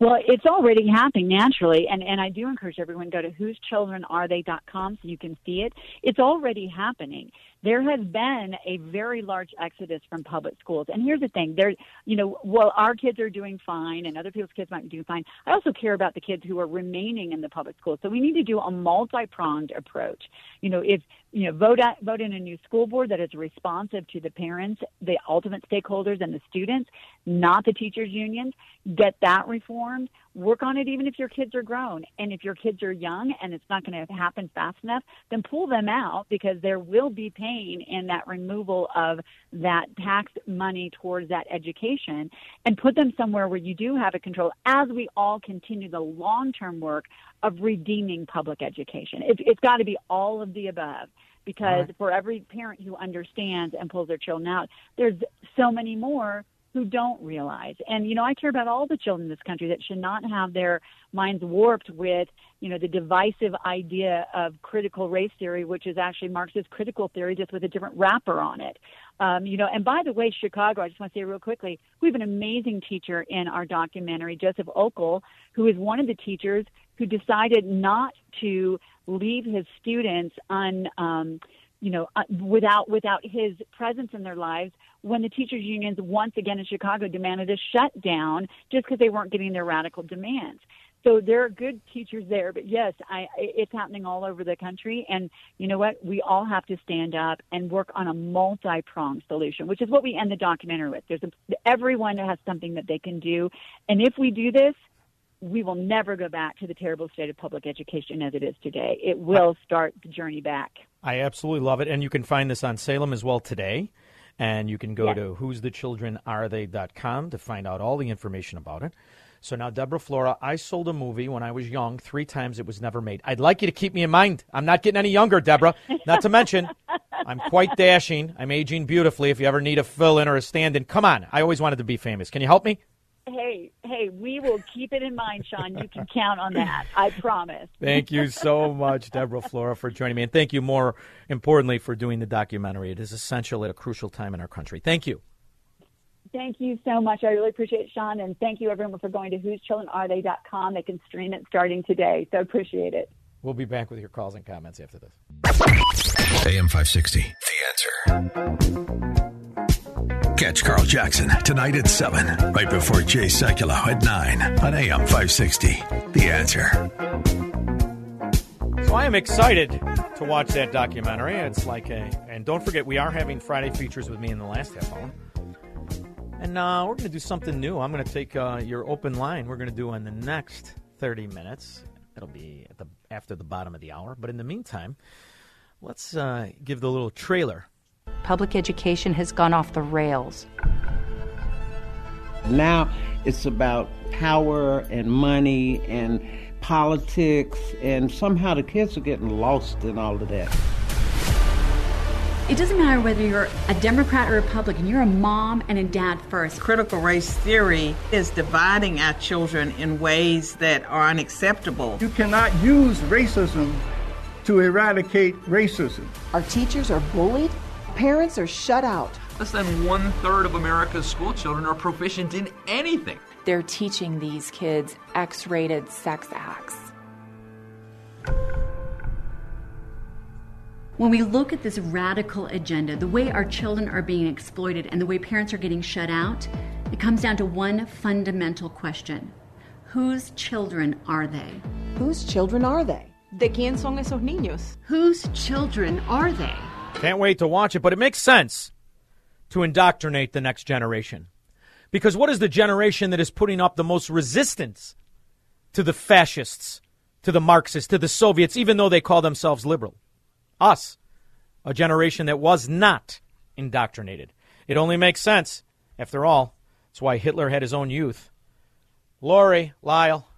Well, it's already happening naturally, and, and I do encourage everyone to go to whosechildrenarethe.com so you can see it. It's already happening. There has been a very large exodus from public schools, and here's the thing: there, you know, while our kids are doing fine, and other people's kids might be doing fine, I also care about the kids who are remaining in the public schools. So we need to do a multi-pronged approach. You know, if you know, vote out, vote in a new school board that is responsive to the parents, the ultimate stakeholders, and the students, not the teachers' unions. Get that reformed. Work on it even if your kids are grown. And if your kids are young and it's not going to happen fast enough, then pull them out because there will be pain in that removal of that tax money towards that education and put them somewhere where you do have a control as we all continue the long term work of redeeming public education. It, it's got to be all of the above because Right. for every parent who understands and pulls their children out, there's so many more who don't realize. And you know, I care about all the children in this country that should not have their minds warped with, you know, the divisive idea of critical race theory, which is actually Marxist critical theory just with a different wrapper on it. Um, you know, and by the way, Chicago, I just want to say real quickly, we have an amazing teacher in our documentary, Joseph Okel, who is one of the teachers who decided not to leave his students on um, you know, uh, without without his presence in their lives when the teachers unions once again in Chicago demanded a shutdown just because they weren't getting their radical demands. So there are good teachers there, but yes, I, it's happening all over the country. And you know what? We all have to stand up and work on a multi-pronged solution, which is what we end the documentary with. There's a, everyone has something that they can do, and if we do this, we will never go back to the terrible state of public education as it is today. It will start the journey back. I absolutely love it, and you can find this on Salem as well today. And you can go Yes. to who'sthechildrenarethe.com to find out all the information about it. So now, Deborah Flora, I sold a movie when I was young. Three times it was never made. I'd like you to keep me in mind. I'm not getting any younger, Deborah. Not to mention, I'm quite dashing. I'm aging beautifully. If you ever need a fill in or a stand in, come on. I always wanted to be famous. Can you help me? Hey, hey, we will keep it in mind, Shaun. You can count on that. I promise. Thank you so much, Deborah Flora, for joining me. And thank you more importantly for doing the documentary. It is essential at a crucial time in our country. Thank you. Thank you so much. I really appreciate it, Shaun. And thank you, everyone, for going to whoschildrenarethe.com. They can stream it starting today. So appreciate it. We'll be back with your calls and comments after this. AM 560, The Answer. Catch Carl Jackson tonight at 7, right before Jay Sekulow at 9 on AM 560, The Answer. So I am excited to watch that documentary. It's like a, and don't forget, we are having Friday features with me in the last half hour. And uh, we're going to do something new. I'm going to take uh, your open line. We're going to do in the next 30 minutes. It'll be at the after the bottom of the hour. But in the meantime, let's uh, give the little trailer. Public education has gone off the rails. Now it's about power and money and politics, and somehow the kids are getting lost in all of that. It doesn't matter whether you're a Democrat or Republican, you're a mom and a dad first. Critical race theory is dividing our children in ways that are unacceptable. You cannot use racism to eradicate racism. Our teachers are bullied, parents are shut out. Less than one third of America's school children are proficient in anything. They're teaching these kids X rated sex acts. When we look at this radical agenda, the way our children are being exploited and the way parents are getting shut out, it comes down to one fundamental question Whose children are they? Whose children are they? ¿De quién son esos niños? Whose children are they? Can't wait to watch it, but it makes sense to indoctrinate the next generation. Because what is the generation that is putting up the most resistance to the fascists, to the Marxists, to the Soviets, even though they call themselves liberal? Us, a generation that was not indoctrinated. It only makes sense. After all, that's why Hitler had his own youth. Lori, Lyle,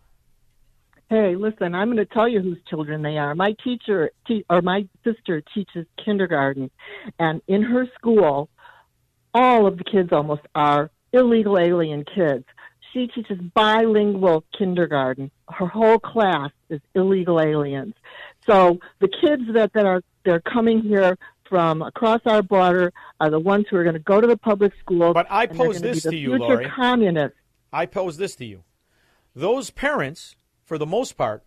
Hey, listen, I'm going to tell you whose children they are. My teacher, te- or my sister, teaches kindergarten, and in her school, all of the kids almost are illegal alien kids. She teaches bilingual kindergarten. Her whole class is illegal aliens. So the kids that, that are they're coming here from across our border are the ones who are going to go to the public schools. But I pose this to you, Lori. communists. I pose this to you. Those parents, for the most part,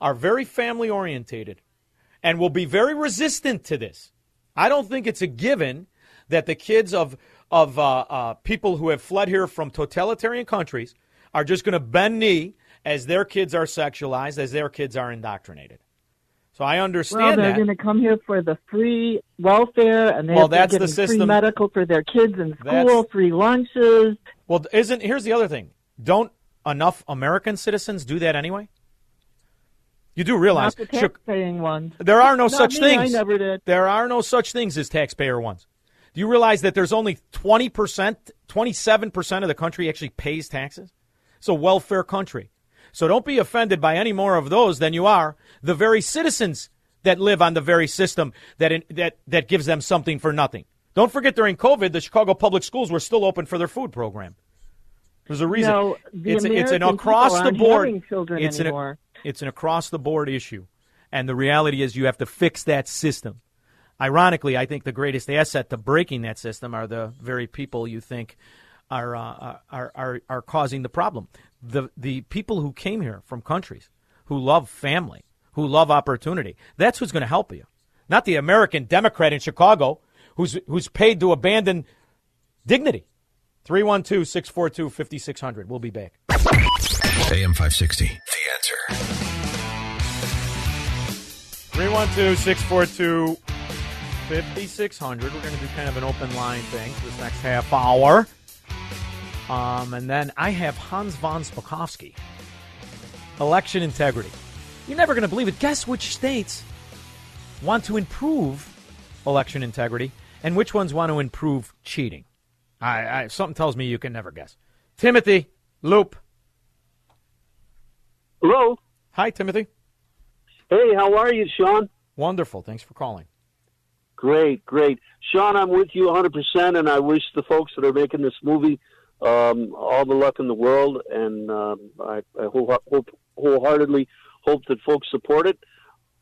are very family orientated and will be very resistant to this. I don't think it's a given that the kids of of uh, uh, people who have fled here from totalitarian countries are just going to bend knee as their kids are sexualized, as their kids are indoctrinated. So I Well, understand they're that. going to come here for the free welfare, and they're Well, that's the getting free medical for their kids in school, That's- free lunches. Well, isn't here's the other thing. Don't enough American citizens do that anyway? You do realize Not the tax-paying ones. there are no Not such me, things. I never did. There are no such things as taxpayer ones. Do you realize that there's only 20%, 27% of the country actually pays taxes? It's a welfare country. So don't be offended by any more of those than you are the very citizens that live on the very system that in, that that gives them something for nothing. Don't forget during COVID, the Chicago public schools were still open for their food program. There's a reason. No, the it's it's an American across the board. children it's anymore. an it's an across the board issue, and the reality is you have to fix that system. Ironically, I think the greatest asset to breaking that system are the very people you think are uh, are, are are causing the problem. The the people who came here from countries who love family, who love opportunity. That's who's going to help you, not the American Democrat in Chicago who's who's paid to abandon dignity. 312 642 5600. We'll be back. AM 560, The Answer. 312 642 5600. We're going to do kind of an open line thing for this next half hour. Um, and then I have Hans von Spakovsky. Election integrity. You're never going to believe it. Guess which states want to improve election integrity and which ones want to improve cheating? I, I something tells me you can never guess. Timothy Loop. Hello. Hi, Timothy. Hey, how are you, Shaun? Wonderful. Thanks for calling. Great, great. Shaun, I'm with you 100%, and I wish the folks that are making this movie um, all the luck in the world, and um, I, I hope, hope, wholeheartedly hope that folks support it.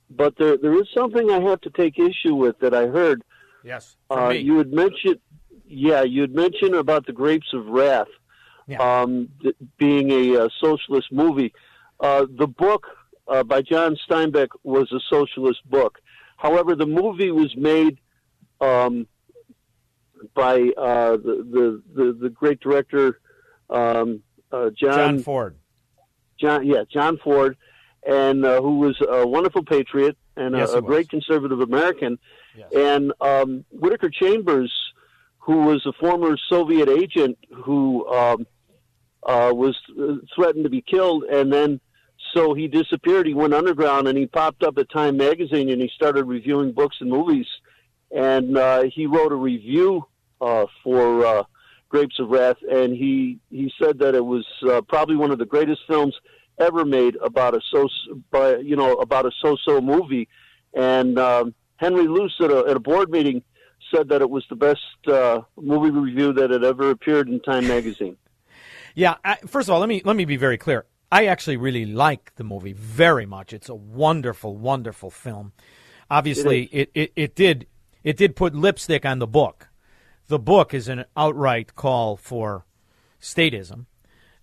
But there, there is something I have to take issue with that I heard. Yes. Uh, you had mentioned, yeah, you had mentioned about the Grapes of Wrath yeah. um, th- being a, a, socialist movie. Uh, the book uh, by John Steinbeck was a socialist book. However, the movie was made um, by uh, the, the, the the great director um, uh, John, John Ford. John, yeah, John Ford, and uh, who was a wonderful patriot and Yes, a, a great conservative American. And um, Whittaker Chambers, who was a former Soviet agent who um, uh, was uh, threatened to be killed, and then so he disappeared. He went underground, and he popped up at Time magazine, and he started reviewing books and movies. And uh, he wrote a review uh, for uh, Grapes of Wrath, and he he said that it was uh, probably one of the greatest films ever made about a so by you know about a so-so movie. And um, Henry Luce at a, at a board meeting said that it was the best uh, movie review that had ever appeared in Time magazine. Yeah. I, first of all, let me let me be very clear. I actually really like the movie very much. It's a wonderful, wonderful film. Obviously, it, it, it did it did put lipstick on the book. The book is an outright call for statism,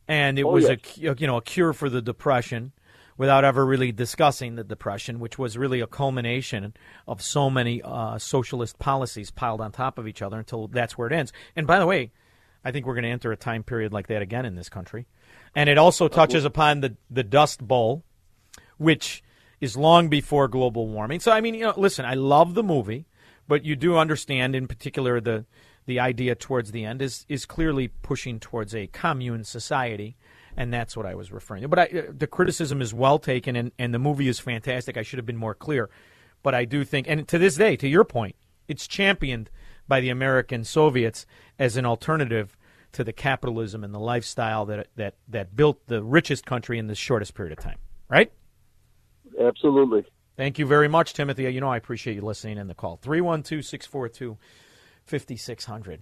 and it Oh, was yes. a you know a cure for the depression without ever really discussing the depression, which was really a culmination of so many uh, socialist policies piled on top of each other until that's where it ends. And by the way, I think we're going to enter a time period like that again in this country. And it also touches upon the, the Dust Bowl, which is long before global warming. So, I mean, you know, listen, I love the movie, but you do understand, in particular, the the idea towards the end is is clearly pushing towards a commune society, and that's what I was referring to. But I, uh, the criticism is well taken, and, and the movie is fantastic. I should have been more clear, but I do think, and to this day, to your point, it's championed by the American Soviets as an alternative to the capitalism and the lifestyle that that that built the richest country in the shortest period of time. Right? Absolutely. Thank you very much, Timothy. You know I appreciate you listening in the call. 312 642 5600.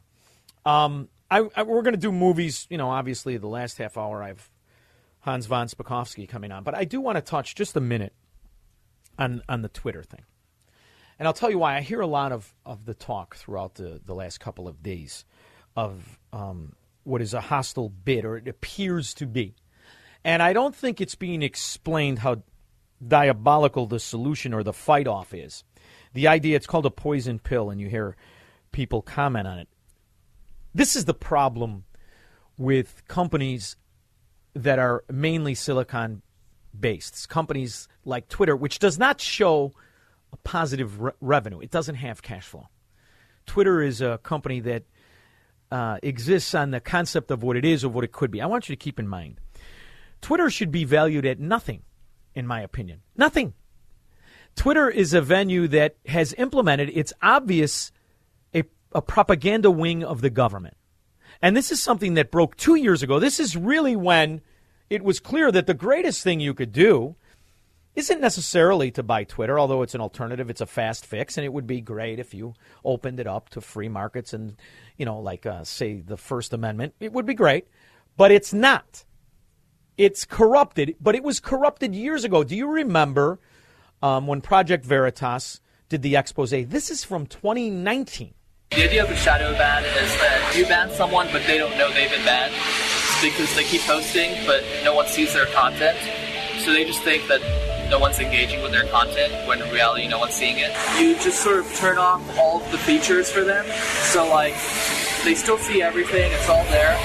I, I, we're going to do movies. You know, obviously, the last half hour I've Hans von Spakovsky coming on, but I do want to touch just a minute on on the Twitter thing, and I'll tell you why. I hear a lot of, of the talk throughout the, the last couple of days of um, what is a hostile bid, or it appears to be, and I don't think it's being explained how diabolical the solution or the fight off is. The idea it's called a poison pill, and you hear people comment on it. This is the problem with companies that are mainly silicon based. Companies like Twitter, which does not show a positive re- revenue, it doesn't have cash flow. Twitter is a company that uh, exists on the concept of what it is, or what it could be. I want you to keep in mind Twitter should be valued at nothing, in my opinion. Nothing. Twitter is a venue that has implemented, it's obvious, a, propaganda wing of the government. And this is something that broke two years ago. This is really when it was clear that the greatest thing you could do isn't necessarily to buy Twitter, although it's an alternative. It's a fast fix, and it would be great if you opened it up to free markets and, you know, like, uh, say, the First Amendment. It would be great, but it's not. It's corrupted, but it was corrupted years ago. Do you remember um, when Project Veritas did the expose? This is from 2019. The idea of a shadow ban is that you ban someone, but they don't know they've been banned because they keep posting, but no one sees their content. So they just think that no one's engaging with their content when in reality no one's seeing it. You just sort of turn off all of the features for them. So like they still see everything, it's all there.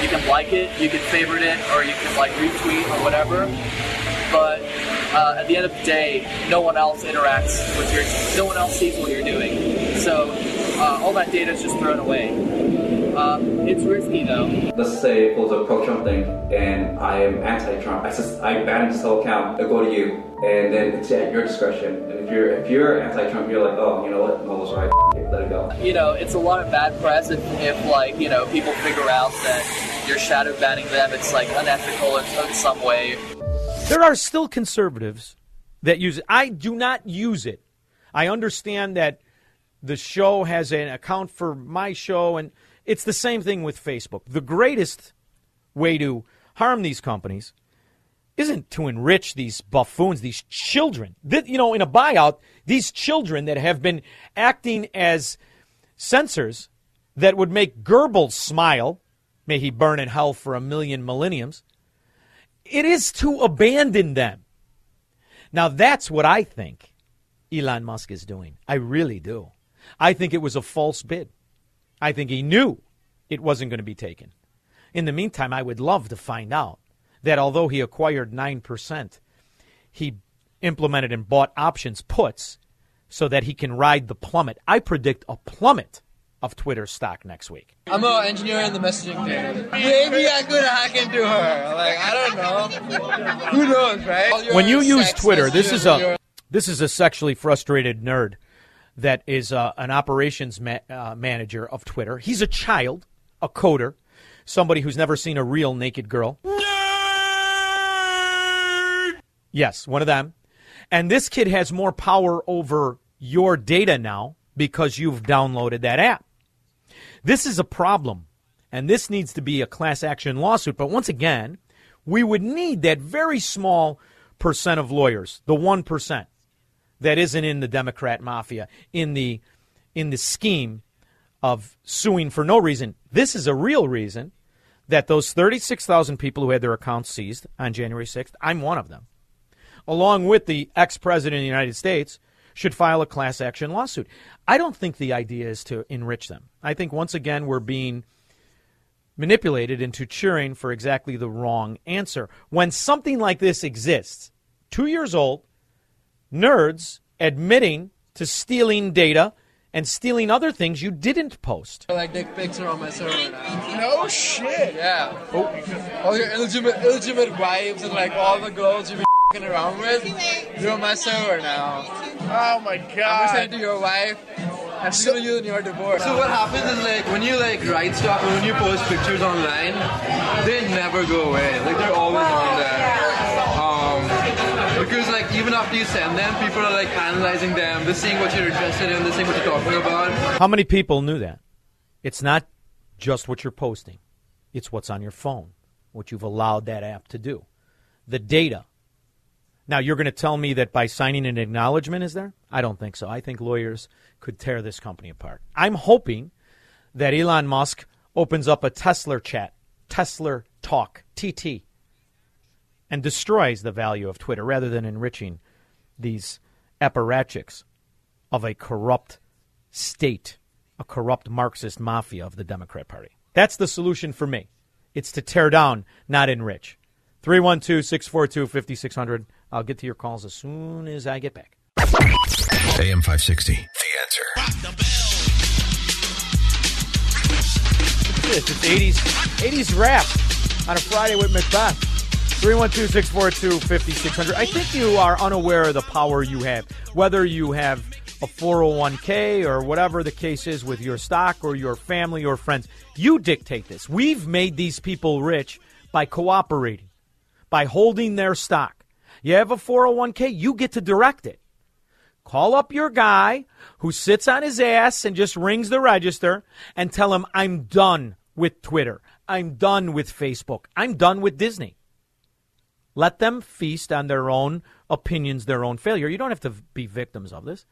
You can like it, you can favorite it, or you can like retweet or whatever. but uh, at the end of the day, no one else interacts with your, no one else sees what you're doing. So uh, all that data is just thrown away. Um, it's risky though. Let's say for the pro-Trump thing, and I am anti-Trump. I just I ban this whole account. I go to you, and then it's at your discretion. And if you're if you're anti-Trump, you're like, oh, you know what, Noel's right. Let it go. You know, it's a lot of bad press if, if like you know people figure out that you're shadow banning them. It's like unethical in, in some way. There are still conservatives that use it. I do not use it. I understand that the show has an account for my show and it's the same thing with Facebook. The greatest way to harm these companies isn't to enrich these buffoons, these children. That, You know, in a buyout, these children that have been acting as censors that would make Goebbels smile, may he burn in hell for a million millenniums, it is to abandon them. Now, that's what I think Elon Musk is doing. I really do. I think it was a false bid. I think he knew it wasn't going to be taken. In the meantime, I would love to find out that although he acquired 9%, he implemented and bought options puts so that he can ride the plummet. I predict a plummet of Twitter stock next week. I'm an engineer in the messaging thing. Maybe I could hack into her. Like I don't know. Who knows, right? When you use Twitter, this is a this is a sexually frustrated nerd that is uh, an operations ma- uh, manager of Twitter. He's a child, a coder, somebody who's never seen a real naked girl. Nerd! Yes, one of them. And this kid has more power over your data now because you've downloaded that app. This is a problem, and this needs to be a class action lawsuit. But once again, we would need that very small percent of lawyers, the 1%, that isn't in the Democrat mafia, in the in the scheme of suing for no reason. This is a real reason that those 36,000 people who had their accounts seized on January 6th, I'm one of them, along with the ex president of the United States, should file a class action lawsuit. I don't think the idea is to enrich them. I think once again we're being manipulated into cheering for exactly the wrong answer. When something like this exists, two years old, nerds admitting to stealing data and stealing other things you didn't post. Like dick pics are on my server now. No shit. Yeah. Oh. All your illegitimate, illegitimate wives and like all the girls you've been fucking around with, they're on my server now. Oh my god. I'm gonna send it to your wife. And she's gonna use it in your divorce. So what happens is like when you like write stuff when you post pictures online, they never go away. Like they're always on there. Um, because like even after you send them, people are like analyzing them, they're seeing what you're interested in, they're seeing what you're talking about. How many people knew that? It's not just what you're posting, it's what's on your phone, what you've allowed that app to do. The data. Now, you're going to tell me that by signing an acknowledgement is there? I don't think so. I think lawyers could tear this company apart. I'm hoping that Elon Musk opens up a Tesla chat, Tesla Talk, TT, and destroys the value of Twitter rather than enriching these apparatchiks of a corrupt state, a corrupt Marxist mafia of the Democrat Party. That's the solution for me. It's to tear down, not enrich. 312 642 5600. I'll get to your calls as soon as I get back. AM 560. The answer. It's, it's 80s, 80s rap on a Friday with Macbeth. 312 642 5600. I think you are unaware of the power you have, whether you have a 401k or whatever the case is with your stock or your family or friends. You dictate this. We've made these people rich by cooperating, by holding their stock. You have a 401k, you get to direct it. Call up your guy who sits on his ass and just rings the register and tell him, I'm done with Twitter. I'm done with Facebook. I'm done with Disney. Let them feast on their own opinions, their own failure. You don't have to be victims of this.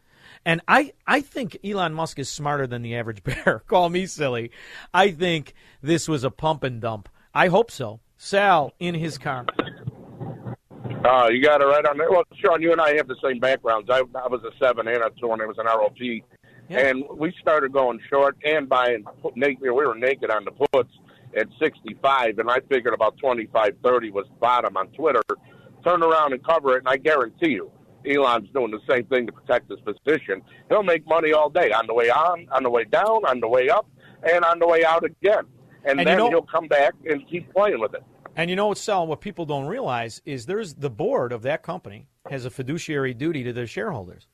And I, I think Elon Musk is smarter than the average bear. Call me silly. I think this was a pump and dump. I hope so. Sal in his car. Uh, you got it right on there. Well, Shaun, you and I have the same backgrounds. I, I was a seven and a two, and I was an ROP. Yeah. And we started going short and buying naked. We were naked on the puts at 65, and I figured about 25, 30 was bottom on Twitter. turn around and cover it, and I guarantee you, Elon's doing the same thing to protect his position. He'll make money all day on the way on, on the way down, on the way up, and on the way out again. And, And you then know- he'll come back and keep playing with it. And you know what, Sal? What people don't realize is there's the board of that company has a fiduciary duty to their shareholders.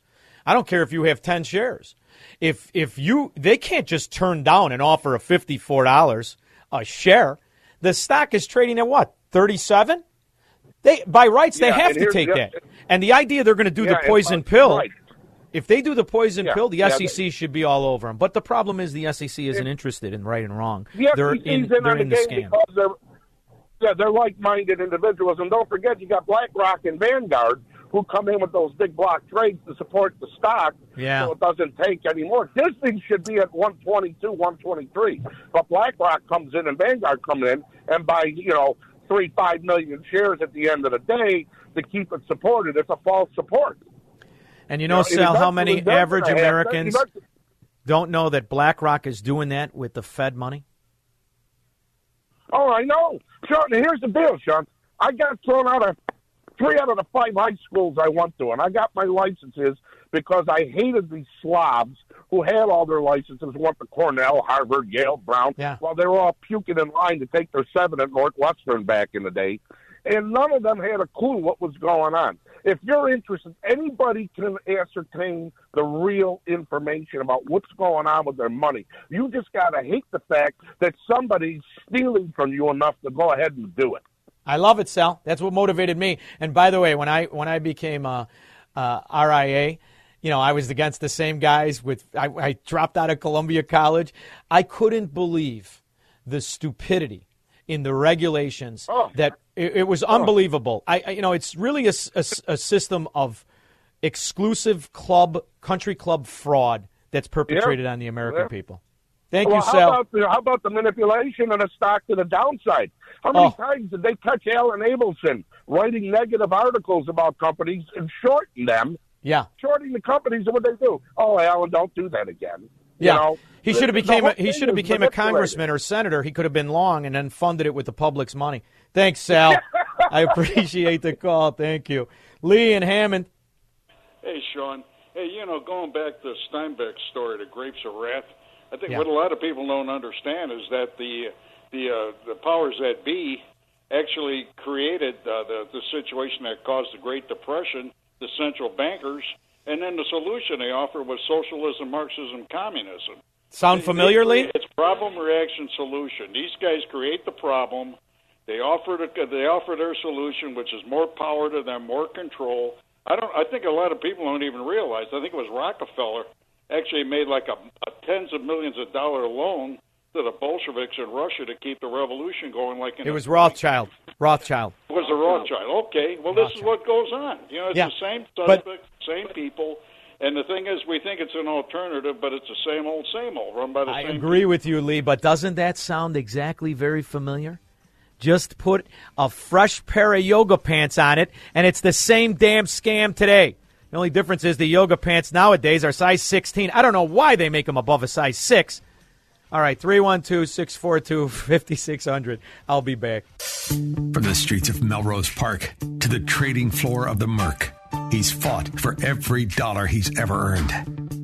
I don't care if you have ten shares. If if you they can't just turn down an offer of fifty four dollars a share. The stock is trading at what thirty seven. They by rights they have to take that. And the idea they're going to do Yeah, the poison pill. right. If they do the poison Yeah, pill, the yeah, SEC should be all over them. But the problem is the SEC isn't interested in right and wrong. The they're in, they're in the the scam. they're yeah they're like-minded individuals, and don't forget you got BlackRock and Vanguard who come in with those big block trades to support the stock, Yeah. so it doesn't take anymore. This thing should be at 122, 123, but BlackRock comes in and Vanguard comes in and buy you know three five million shares at the end of the day to keep it supported. It's a false support. And you know, You know, Sal, how many average have- Americans don't know that BlackRock is doing that with the Fed money? Oh, I know. Shaun, here's the deal, Shaun. I got thrown out of three out of the five high schools I went to, and I got my licenses because I hated these slobs who had all their licenses, went to Cornell, Harvard, Yale, Brown, Yeah. while they were all puking in line to take their seven at Northwestern back in the day. And none of them had a clue what was going on. If you're interested, anybody can ascertain the real information about what's going on with their money. You just got to hate the fact that somebody's stealing from you enough to go ahead and do it. I love it, Sal. That's what motivated me. And by the way, when I when I became a, uh RIA, you know, I was against the same guys. With I, I dropped out of Columbia College. I couldn't believe the stupidity in the regulations that it, it was unbelievable. I, I you know, it's really a a system of exclusive club country club fraud that's perpetrated on the American Yeah. people. Thank well, you, how Sal. About the, how about the manipulation of the stock to the downside? How many Oh. times did they catch Alan Abelson writing negative articles about companies and shorting them? Yeah. Shorting the companies, and what they do? Oh, Alan, don't do that again. Yeah, You know, he should have the became a, he should have became a congressman or senator. He could have been long and then funded it with the public's money. Thanks, Sal. I appreciate the call. Thank you, Lee and Hammond. Hey, Shaun. Hey, you know, going back to Steinbeck's story, the Grapes of Wrath. I think Yeah. what a lot of people don't understand is that the the uh, the powers that be actually created uh, the the situation that caused the Great Depression, the central bankers, and then the solution they offered was socialism, Marxism, communism. Sound familiar, Lee? It's problem, reaction, solution. These guys create the problem. They offer the, they offer their solution, which is more power to them, more control. I don't. I think a lot of people don't even realize. I think it was Rockefeller actually made like a, a tens of millions of dollar loan to the Bolsheviks in Russia to keep the revolution going. Like in It was Rothschild. Rothschild. It was a Rothschild. Okay, well, this is what goes on. You know, it's Yeah, the same but- same people. And the thing is, we think it's an alternative, but it's the same old, same old, run by the I same I agree with you, Lee. But doesn't that sound exactly very familiar? Just put a fresh pair of yoga pants on it, and it's the same damn scam today. The only difference is the yoga pants nowadays are size 16. I don't know why they make them above a size 6. All right, 312 642 5600. I'll be back. From the streets of Melrose Park to the trading floor of the Merc, he's fought for every dollar he's ever earned.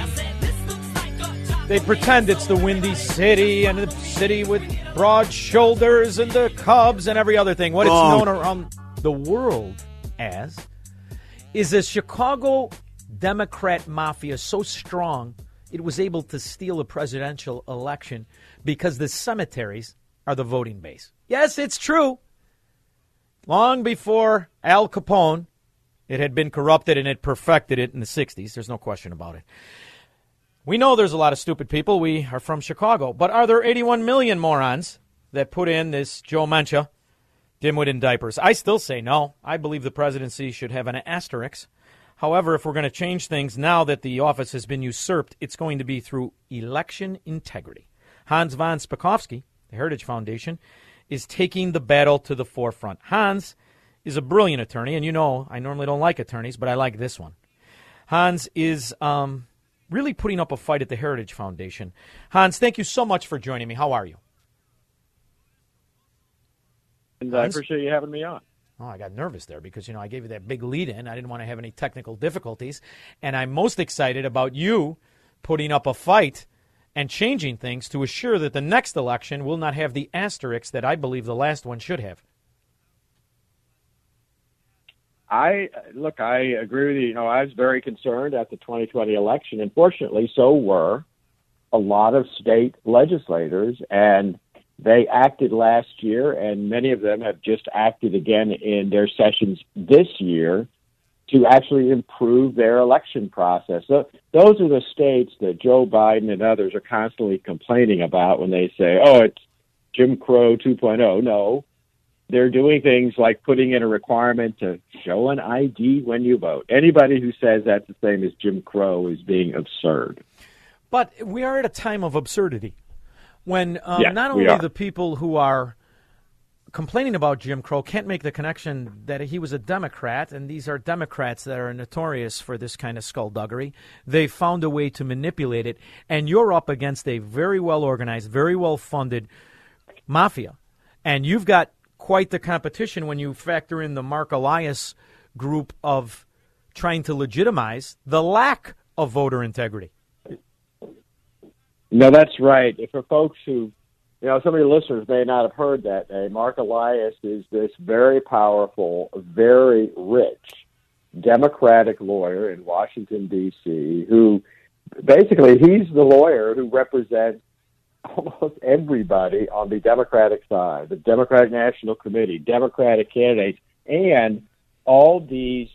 They pretend it's the Windy City and the city with broad shoulders and the Cubs and every other thing. What it's oh. known around the world as is a Chicago Democrat mafia so strong it was able to steal a presidential election because the cemeteries are the voting base. Yes, it's true. Long before Al Capone, it had been corrupted and it perfected it in the 60s. There's no question about it. We know there's a lot of stupid people. We are from Chicago. But are there 81 million morons that put in this Joe Mencha dimwit in diapers? I still say no. I believe the presidency should have an asterisk. However, if we're going to change things now that the office has been usurped, it's going to be through election integrity. Hans von Spakovsky, the Heritage Foundation, is taking the battle to the forefront. Hans is a brilliant attorney, and you know I normally don't like attorneys, but I like this one. Hans is um, really putting up a fight at the Heritage Foundation. Hans, thank you so much for joining me. How are you? And I appreciate you having me on. Oh, I got nervous there because you know I gave you that big lead in. I didn't want to have any technical difficulties, and I'm most excited about you putting up a fight and changing things to assure that the next election will not have the asterisks that I believe the last one should have. I look, I agree with you. You know, I was very concerned at the 2020 election. and fortunately, so were a lot of state legislators, and they acted last year, and many of them have just acted again in their sessions this year to actually improve their election process. So those are the states that Joe Biden and others are constantly complaining about when they say, "Oh, it's Jim Crow 2.0." No, they're doing things like putting in a requirement to show an ID when you vote. Anybody who says that's the same as Jim Crow is being absurd. But we are at a time of absurdity when um, Yeah, not only the people who are complaining about Jim Crow can't make the connection that he was a Democrat, and these are Democrats that are notorious for this kind of skullduggery. They found a way to manipulate it, and you're up against a very well organized, very well funded mafia, and you've got quite the competition when you factor in the Marc Elias group of trying to legitimize the lack of voter integrity. No, that's right. For folks who, you know, some of your listeners may not have heard that name. Marc Elias is this very powerful, very rich Democratic lawyer in Washington, D.C., who basically he's the lawyer who represents almost everybody on the Democratic side, the Democratic National Committee, Democratic candidates, and all these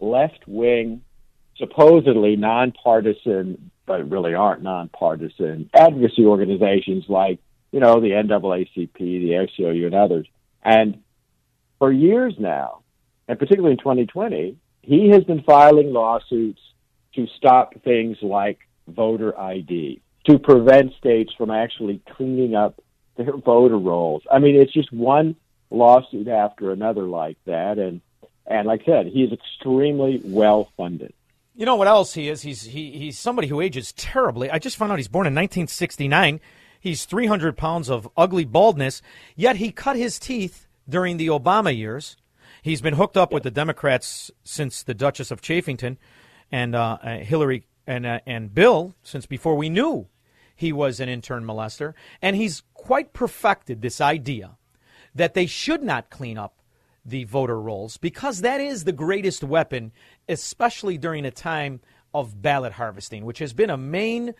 left wing, supposedly nonpartisan, but really aren't nonpartisan advocacy organizations like, you know, the NAACP, the ACLU, and others. And for years now, and particularly in 2020, he has been filing lawsuits to stop things like voter ID, to prevent states from actually cleaning up their voter rolls. I mean, it's just one lawsuit after another like that, and and like I said, he is extremely well funded. You know what else he is? He's he, he's somebody who ages terribly. I just found out he's born in 1969. He's 300 pounds of ugly baldness, yet he cut his teeth during the Obama years. He's been hooked up with the Democrats since the Duchess of Chaffington, and uh, uh, Hillary and uh, and Bill since before we knew he was an intern molester, and he's quite perfected this idea that they should not clean up the voter rolls because that is the greatest weapon, especially during a time of ballot harvesting, which has been a main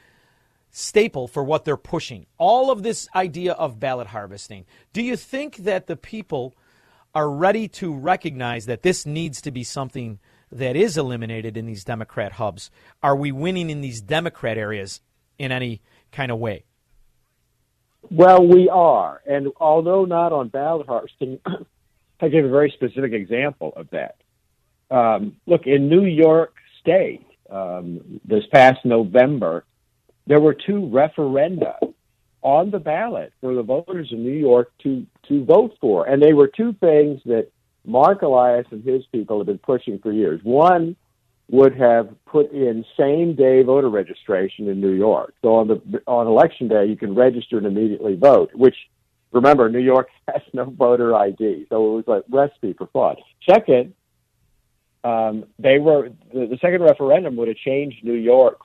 staple for what they're pushing. All of this idea of ballot harvesting. Do you think that the people are ready to recognize that this needs to be something that is eliminated in these Democrat hubs? Are we winning in these Democrat areas in any kind of way? Well, we are, and although not on ballot harvesting, I give a very specific example of that. Um, look, in New York State, um, this past November, there were two referenda on the ballot for the voters in New York to to vote for, and they were two things that Marc Elias and his people have been pushing for years. One would have put in same day voter registration in New York. So on the on election day, you can register and immediately vote. Which remember, New York has no voter ID, so it was a recipe for fraud. Second, um, they were the, the second referendum would have changed New York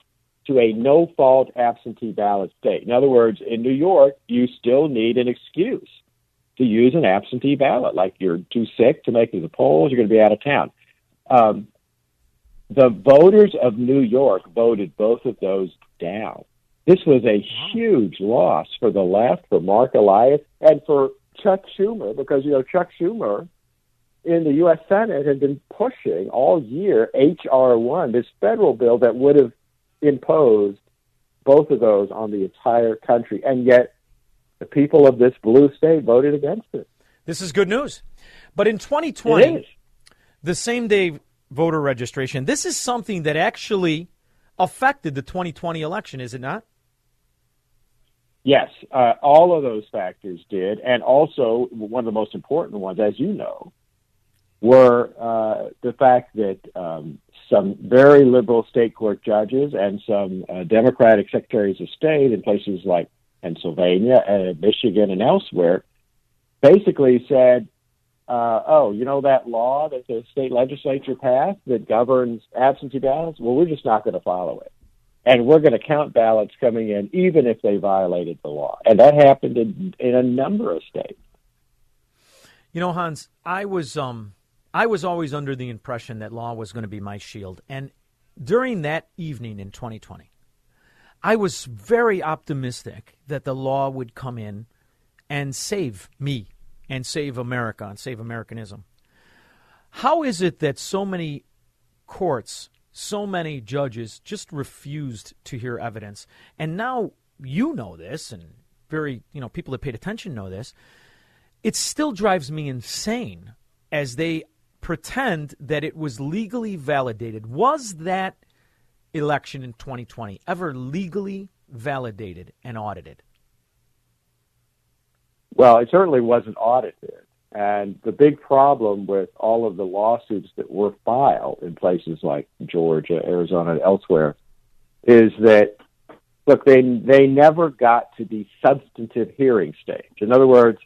to a no fault absentee ballot state. In other words, in New York, you still need an excuse to use an absentee ballot, like you're too sick to make it to the polls, you're going to be out of town. Um, the voters of New York voted both of those down. This was a huge loss for the left, for Marc Elias, and for Chuck Schumer, because, you know, Chuck Schumer in the U.S. Senate had been pushing all year H.R. 1, this federal bill that would have imposed both of those on the entire country. And yet, the people of this blue state voted against it. This is good news. But in 2020, the same day voter registration. This is something that actually affected the 2020 election, is it not? Yes, uh, all of those factors did, and also one of the most important ones, as you know, were uh, the fact that um, some very liberal state court judges and some uh, Democratic secretaries of state in places like Pennsylvania and Michigan and elsewhere basically said, uh, "Oh, you know that law that the state legislature passed that governs absentee ballots? Well, we're just not going to follow it." and we're going to count ballots coming in even if they violated the law. And that happened in, in a number of states. You know, Hans, I was um, I was always under the impression that law was going to be my shield, and during that evening in 2020, I was very optimistic that the law would come in and save me and save America and save Americanism. How is it that so many courts so many judges just refused to hear evidence. And now you know this, and very, you know, people that paid attention know this. It still drives me insane as they pretend that it was legally validated. Was that election in 2020 ever legally validated and audited? Well, it certainly wasn't audited. And the big problem with all of the lawsuits that were filed in places like Georgia, Arizona, and elsewhere is that look, they they never got to the substantive hearing stage. In other words,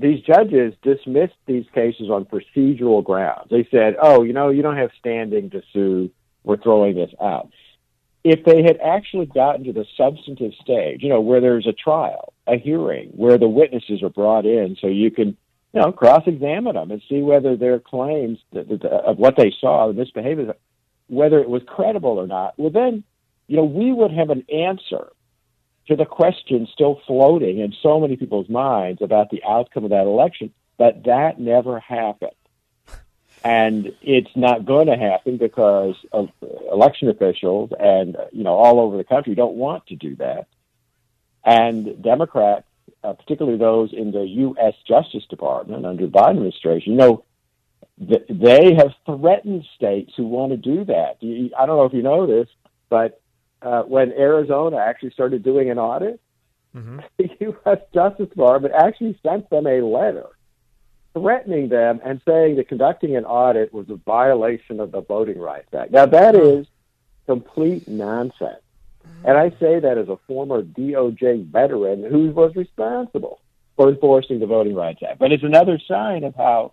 these judges dismissed these cases on procedural grounds. They said, "Oh, you know, you don't have standing to sue. We're throwing this out." If they had actually gotten to the substantive stage, you know, where there's a trial, a hearing, where the witnesses are brought in, so you can you know, cross-examine them and see whether their claims of what they saw, the misbehavior, whether it was credible or not. Well, then, you know, we would have an answer to the question still floating in so many people's minds about the outcome of that election. But that never happened. And it's not going to happen because of election officials and, you know, all over the country don't want to do that. And Democrats uh, particularly those in the U.S. Justice Department under the Biden administration, you know, th- they have threatened states who want to do that. You, I don't know if you know this, but uh, when Arizona actually started doing an audit, mm-hmm. the U.S. Justice Department actually sent them a letter threatening them and saying that conducting an audit was a violation of the Voting Rights Act. Now, that is complete nonsense. And I say that as a former DOJ veteran who was responsible for enforcing the Voting Rights Act. But it's another sign of how,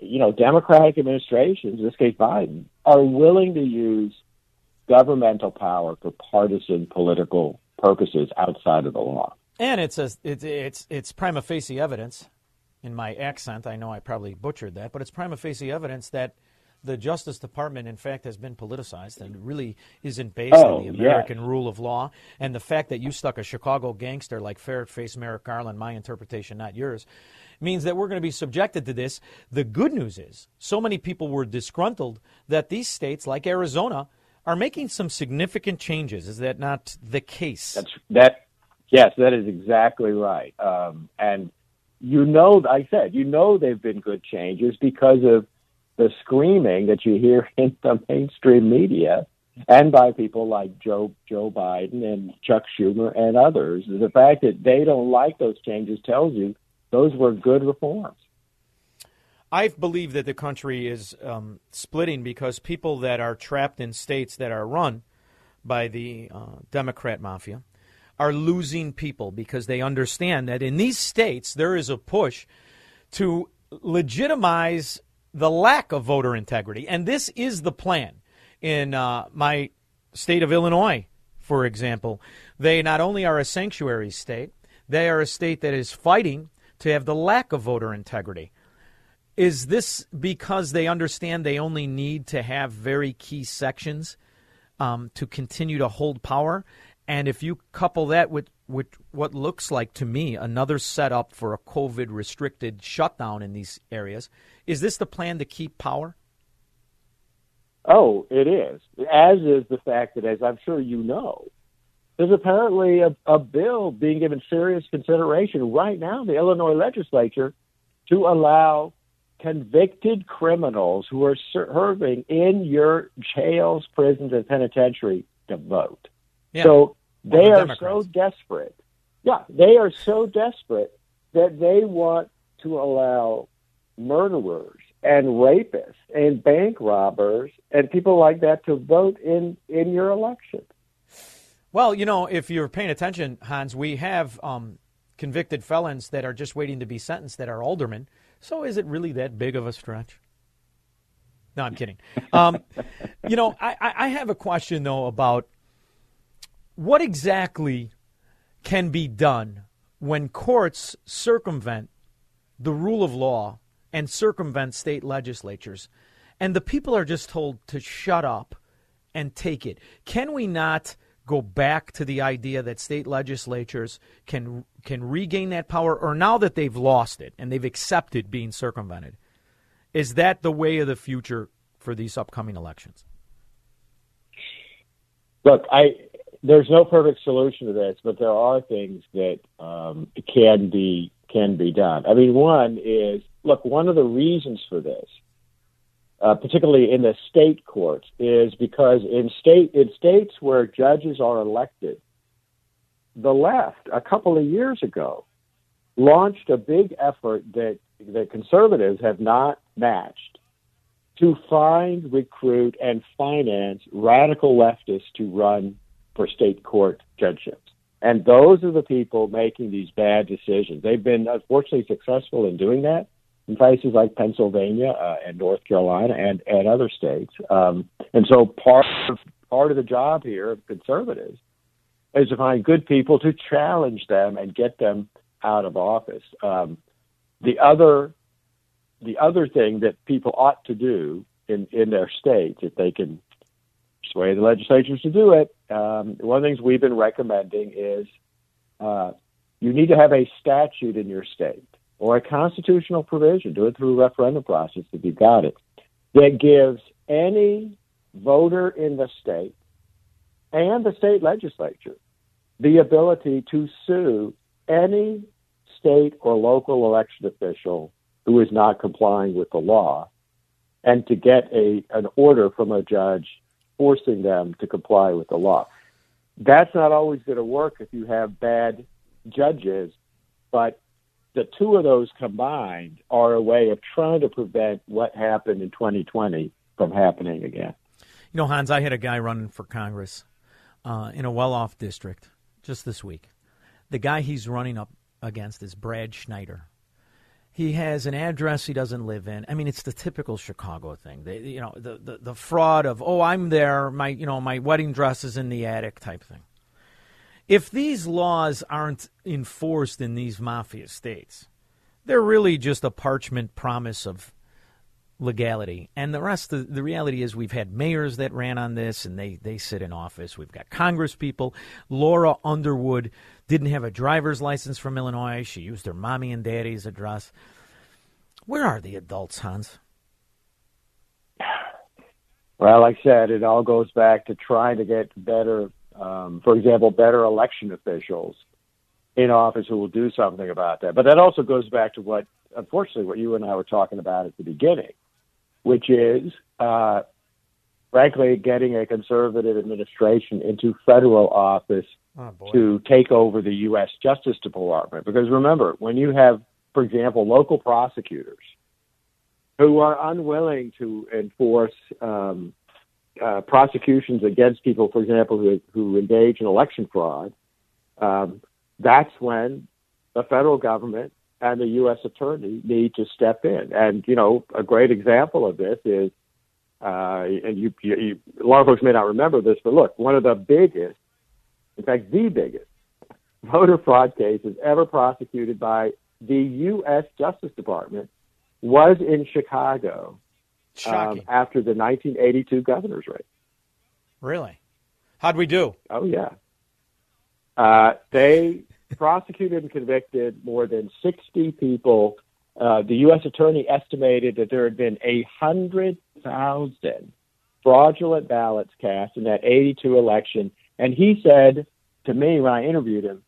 you know, Democratic administrations, in this case Biden, are willing to use governmental power for partisan political purposes outside of the law. And it's a, it's it's it's prima facie evidence. In my accent, I know I probably butchered that, but it's prima facie evidence that the Justice Department, in fact, has been politicized and really isn't based oh, on the American rule of law. And the fact that you stuck a Chicago gangster like ferret face Merrick Garland, my interpretation, not yours, means that we're going to be subjected to this. The good news is, so many people were disgruntled that these states, like Arizona, are making some significant changes. Is that not the case? That's that. Yes, that is exactly right. Um, and you know, I said, you know, they've been good changes because of the screaming that you hear in the mainstream media and by people like Joe Joe Biden and Chuck Schumer and others. The fact that they don't like those changes tells you those were good reforms. I believe that the country is um, splitting because people that are trapped in states that are run by the uh, Democrat mafia are losing people because they understand that in these states there is a push to legitimize the lack of voter integrity. And this is the plan. In uh, my state of Illinois, for example, they not only are a sanctuary state, they are a state that is fighting to have the lack of voter integrity. Is this because they understand they only need to have very key sections um, to continue to hold power? And if you couple that with, with what looks like to me another setup for a COVID restricted shutdown in these areas, is this the plan to keep power? Oh, it is. As is the fact that, as I'm sure you know, there's apparently a, a bill being given serious consideration right now in the Illinois legislature to allow convicted criminals who are serving in your jails, prisons, and penitentiary to vote. Yeah. So they the are Democrats. so desperate. Yeah, they are so desperate that they want to allow murderers and rapists and bank robbers and people like that to vote in in your election. Well, you know, if you're paying attention, Hans, we have um, convicted felons that are just waiting to be sentenced that are aldermen. So is it really that big of a stretch? No, I'm kidding. Um, you know, I, I have a question, though, about what exactly can be done when courts circumvent the rule of law and circumvent state legislatures, and the people are just told to shut up and take it. Can we not go back to the idea that state legislatures can can regain that power, or now that they've lost it and they've accepted being circumvented, is that the way of the future for these upcoming elections? Look, I there's no perfect solution to this, but there are things that um, can be can be done. I mean, one is look. One of the reasons for this, uh, particularly in the state courts, is because in state in states where judges are elected, the left a couple of years ago launched a big effort that that conservatives have not matched to find, recruit, and finance radical leftists to run for state court judgeships. And those are the people making these bad decisions. They've been unfortunately successful in doing that in places like Pennsylvania uh, and North Carolina and, and other states. Um, and so part of, part of the job here of conservatives is to find good people to challenge them and get them out of office. Um, the other the other thing that people ought to do in, in their states, if they can sway the legislatures to do it, um, one of the things we've been recommending is uh, you need to have a statute in your state or a constitutional provision, do it through a referendum process if you've got it, that gives any voter in the state and the state legislature the ability to sue any state or local election official who is not complying with the law and to get a an order from a judge forcing them to comply with the law. That's not always going to work if you have bad judges, but the two of those combined are a way of trying to prevent what happened in 2020 from happening again. You know, Hans, I had a guy running for Congress uh, in a well off district just this week. The guy he's running up against is Brad Schneider. He has an address he doesn't live in. I mean, it's the typical Chicago thing. They, you know, the, the, the fraud of, oh, I'm there, my, you know, my wedding dress is in the attic type thing. If these laws aren't enforced in these mafia states, they're really just a parchment promise of legality. And the rest of the reality is we've had mayors that ran on this and they, they sit in office. We've got Congress people. Lauren Underwood didn't have a driver's license from Illinois. She used her mommy and daddy's address. Where are the adults, Hans? Well, like I said, it all goes back to trying to get better, um, for example, better election officials in office who will do something about that. But that also goes back to what, unfortunately, what you and I were talking about at the beginning, which is, uh, frankly, getting a conservative administration into federal office Oh, to take over the U.S. Justice Department. Because remember, when you have, for example, local prosecutors who are unwilling to enforce um, uh, prosecutions against people, for example, who, who engage in election fraud, um, that's when the federal government and the U.S. attorney need to step in. And, you know, a great example of this is, uh, and you, you, you, a lot of folks may not remember this, but look, one of the biggest in fact, the biggest voter fraud cases ever prosecuted by the U.S. Justice Department was in Chicago um, after the 1982 governor's race. Really? How'd we do? Oh, yeah. Uh, they prosecuted and convicted more than 60 people. Uh, the U.S. attorney estimated that there had been a 100,000 fraudulent ballots cast in that 82 election. And he said to me when I interviewed him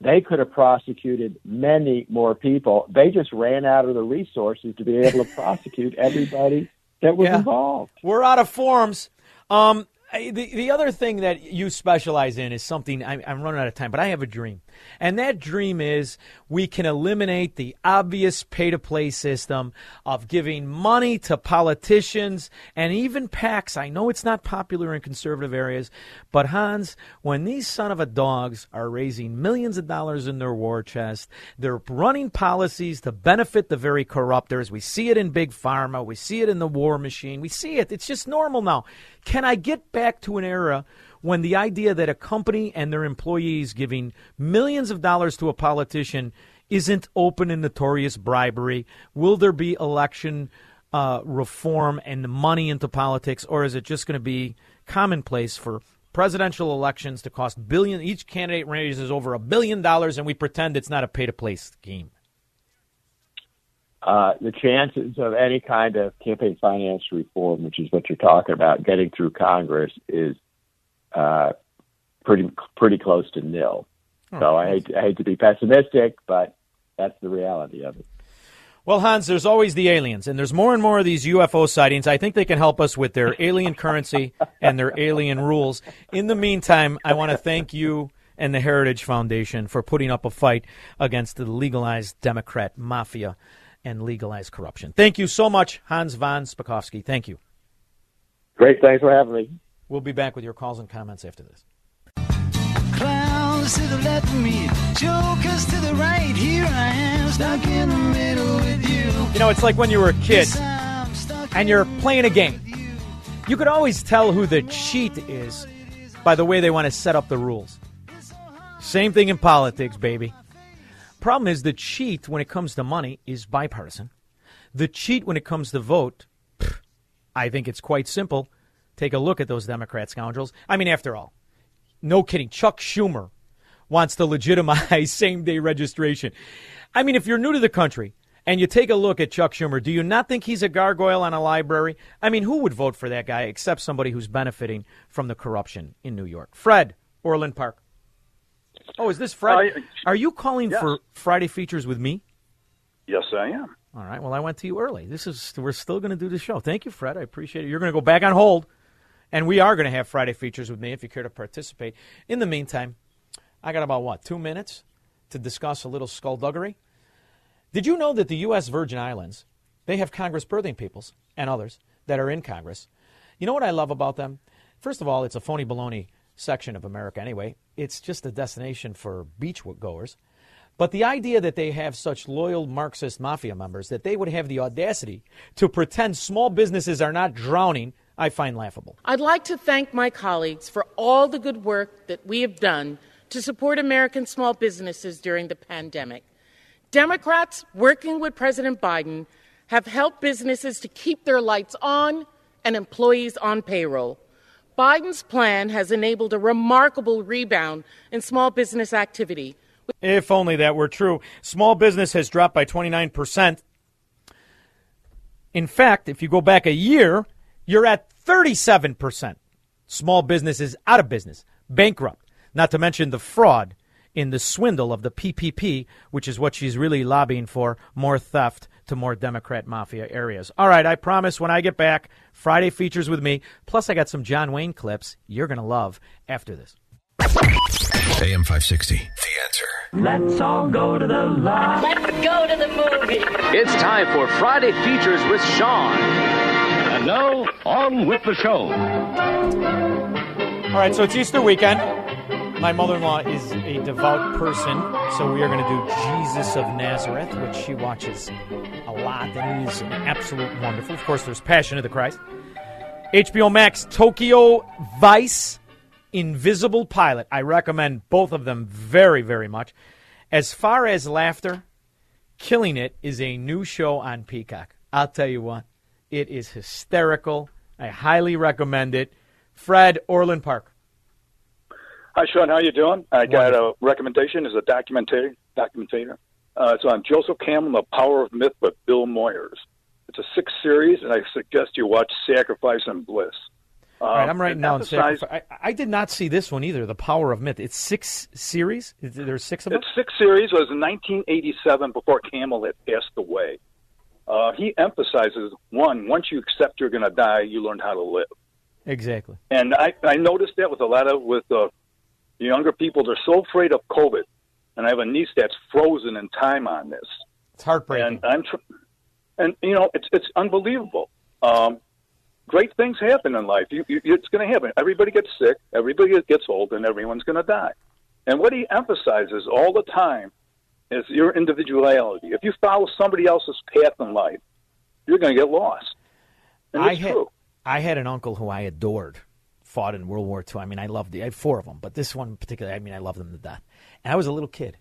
they could have prosecuted many more people. They just ran out of the resources to be able to prosecute everybody that was Yeah. involved. We're out of forms. Um, the the other thing that you specialize in is something I, I'm running out of time, but I have a dream, and that dream is we can eliminate the obvious pay to play system of giving money to politicians and even PACs. I know it's not popular in conservative areas, but Hans, when these son of a dogs are raising millions of dollars in their war chest, they're running policies to benefit the very corruptors. We see it in big pharma, we see it in the war machine, we see it. It's just normal now. Can I get back to an era when the idea that a company and their employees giving millions of dollars to a politician isn't open and notorious bribery? Will there be election uh, reform and money into politics, or is it just going to be commonplace for presidential elections to cost billion? Each candidate raises over a billion dollars, and we pretend it's not a pay-to-play scheme. uh, the chances of any kind of campaign finance reform, which is what you're talking about, getting through Congress is uh, pretty pretty close to nil. so I hate, I hate to be pessimistic, but that's the reality of it. Well, Hans, there's always the aliens, and there's more and more of these UFO sightings. I think they can help us with their alien currency and their alien rules. In the meantime, I want to thank you and the Heritage Foundation for putting up a fight against the legalized Democrat mafia and legalized corruption. Thank you so much, Hans von Spakovsky. Thank you. Great, thanks for having me. We'll be back with your calls and comments after this. Clowns to the left of me, jokers to the right. Here I am, stuck in the middle with you. You know, it's like when you were a kid and you're playing a game. You could always tell who the cheat is by the way they want to set up the rules. Same thing in politics, baby. Problem is, the cheat when it comes to money is bipartisan. The cheat when it comes to vote, I think it's quite simple. Take a look at those Democrat scoundrels. I mean, after all, no kidding. Chuck Schumer wants to legitimize same day registration. I mean, if you're new to the country and you take a look at Chuck Schumer, do you not think he's a gargoyle on a library? I mean, who would vote for that guy except somebody who's benefiting from the corruption in New York? Fred, Orland Park. Oh, is this Fred? Uh, Are you calling yes. for Friday features with me? Yes, I am. All right. Well, I went to you early. This is we're still going to do the show. Thank you, Fred. I appreciate it. You're going to go back on hold, and we are going to have Friday features with me if you care to participate. In the meantime, I got about what two minutes to discuss a little skullduggery. Did you know that the U.S. Virgin Islands they have Congress birthing peoples and others that are in Congress? You know what I love about them? First of all, it's a phony baloney section of America anyway. It's just a destination for beach goers. But the idea that they have such loyal Marxist mafia members that they would have the audacity to pretend small businesses are not drowning, I find laughable. I'd like to thank my colleagues for all the good work that we have done to support American small businesses during the pandemic. Democrats, working with President Biden, have helped businesses to keep their lights on and employees on payroll. Biden's plan has enabled a remarkable rebound in small business activity. If only that were true. Small business has dropped by 29%. In fact, if you go back a year, you're at 37%. Small business is out of business, bankrupt, not to mention the fraud in the swindle of the PPP, which is what she's really lobbying for more theft to more Democrat mafia areas. All right, I promise when I get back, Friday features with me. Plus, I got some John Wayne clips you're going to love after this. AM 560. The answer. Let's all go to the lot. Let's go to the movie. It's time for Friday Features with Shaun. And now, on with the show. All right, so it's Easter weekend. My mother in law is a devout person, so we are going to do Jesus of Nazareth, which she watches a lot, and is absolute wonderful. Of course, there's Passion of the Christ. HBO Max, Tokyo Vice, Invisible Pilot. I recommend both of them very, very much. As far as laughter, Killing It is a new show on Peacock. I'll tell you what, it is hysterical. I highly recommend it. Fred Orland Park. Hi, Shaun. How you doing? I got a recommendation as a documentary. Documentator. Uh, it's on Joseph Campbell, The Power of Myth, with Bill Moyers. It's a six series, and I suggest you watch Sacrifice and Bliss. All right, Um, I'm writing and down. Sacrifice. I, I did not see this one either. The Power of Myth. It's six series. There's six of them. It's six series. It was in 1987 before Campbell had passed away. Uh, he emphasizes one: once you accept you're going to die, you learn how to live. Exactly. And I, I noticed that with a lot of with uh, the younger people. They're so afraid of COVID, and I have a niece that's frozen in time on this. It's heartbreaking. And I'm, tr- and you know, it's it's unbelievable. Um, great things happen in life. You, you, it's going to happen. Everybody gets sick. Everybody gets old, and everyone's going to die. And what he emphasizes all the time is your individuality. If you follow somebody else's path in life, you're going to get lost. And I it's had true. I had an uncle who I adored. Fought in World War II. I mean, I loved the. I had four of them, but this one in particular, I mean, I loved them to death. And I was a little kid,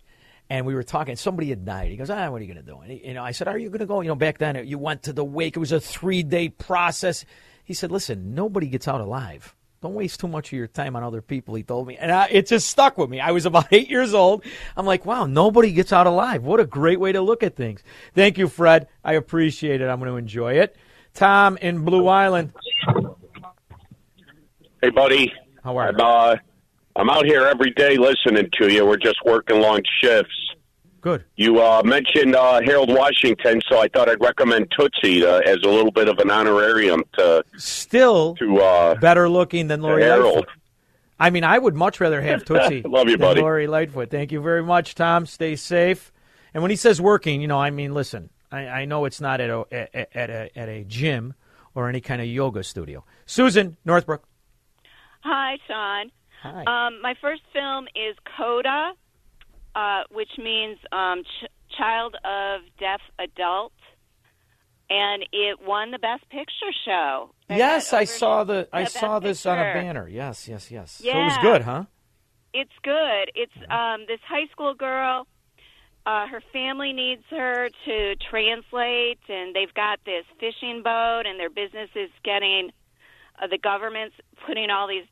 and we were talking. Somebody had died. He goes, "Ah, what are you going to do?" And he, you know, I said, "Are you going to go?" You know, back then you went to the wake. It was a three day process. He said, "Listen, nobody gets out alive." Don't waste too much of your time on other people, he told me. And I, it just stuck with me. I was about eight years old. I'm like, wow, nobody gets out alive. What a great way to look at things. Thank you, Fred. I appreciate it. I'm going to enjoy it. Tom in Blue Island. Hey, buddy. How are I'm, uh, I'm out here every day listening to you. We're just working long shifts. Good. You uh, mentioned uh, Harold Washington, so I thought I'd recommend Tootsie uh, as a little bit of an honorarium to Still to uh, better looking than Lori Harold. Lightfoot. I mean, I would much rather have Tootsie Love you, than buddy. Lori Lightfoot. Thank you very much, Tom. Stay safe. And when he says working, you know, I mean, listen, I, I know it's not at a, at, at a at a gym or any kind of yoga studio. Susan Northbrook. Hi, Sean. Hi. Um, my first film is Coda, uh, which means um, ch- child of deaf adult, and it won the Best Picture show. They yes, I saw the I saw this on a banner. Yes, yes, yes. So it was good, huh? It's good. It's um, this high school girl. Uh, her family needs her to translate, and they've got this fishing boat, and their business is getting uh, the government's putting all these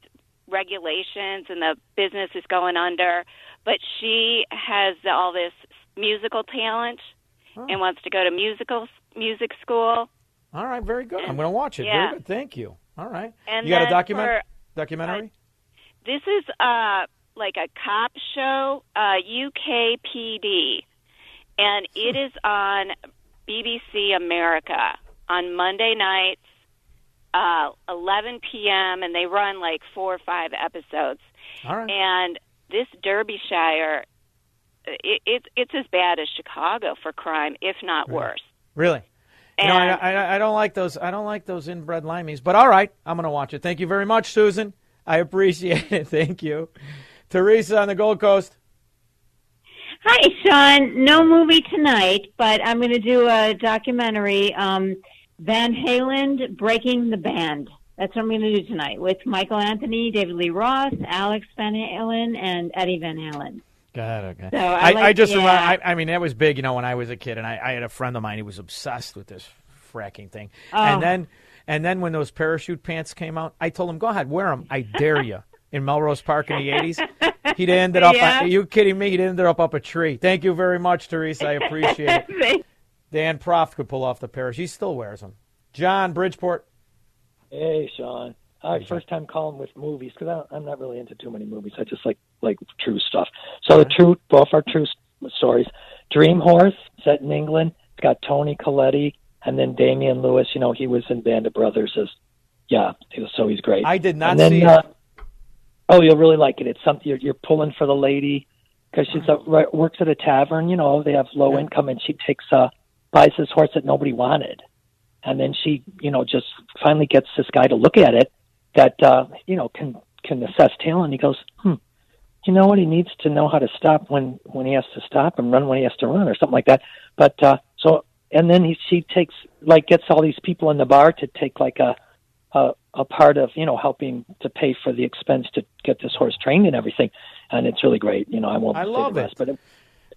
regulations, and the business is going under. But she has all this musical talent and wants to go to musical music school. All right, very good. I'm going to watch it. Yeah. Very good. Thank you. All right. And you got a document for- documentary? This is uh like a cop show, uh UKPD. And it is on BBC America on Monday nights, uh 11 p.m. and they run like 4 or 5 episodes. All right. And this Derbyshire it, it it's as bad as Chicago for crime, if not worse. Really? You know, I, I, I don't like those. I don't like those inbred limeys. But all right, I'm going to watch it. Thank you very much, Susan. I appreciate it. Thank you, Teresa on the Gold Coast. Hi, Sean. No movie tonight, but I'm going to do a documentary. Um, Van Halen breaking the band. That's what I'm going to do tonight with Michael Anthony, David Lee Roth, Alex Van Halen, and Eddie Van Halen. God, okay. So I I, I just yeah. remember. Uh, I, I mean, that was big. You know, when I was a kid, and I, I had a friend of mine who was obsessed with this fracking thing. Oh. And then, and then when those parachute pants came out, I told him, "Go ahead, wear them. I dare you." In Melrose Park in the '80s, he'd ended up. Yeah. Are you kidding me? He'd ended up up a tree. Thank you very much, Teresa. I appreciate it. Dan Proft could pull off the parachute. He still wears them. John Bridgeport. Hey, Sean. Right, first time calling with movies because I'm not really into too many movies. I just like like true stuff. So the true, both are true stories. Dream Horse, set in England. It's got Toni Collette and then Damian Lewis. You know, he was in Band of Brothers as yeah. was- So he's great. I did not then, see uh. Oh, you'll really like it. It's something you're, you're pulling for the lady because she's a, right, works at a tavern. You know, they have low income, and she takes uh buys this horse that nobody wanted, and then she, you know, just finally gets this guy to look at it that uh, you know can can assess talent. He goes, hmm, you know what? He needs to know how to stop when when he has to stop and run when he has to run, or something like that. But uh, so, and then he she takes like gets all these people in the bar to take like a a, a part of you know helping to pay for the expense to get this horse trained and everything, and it's really great. You know, I won't I love it. rest, but it,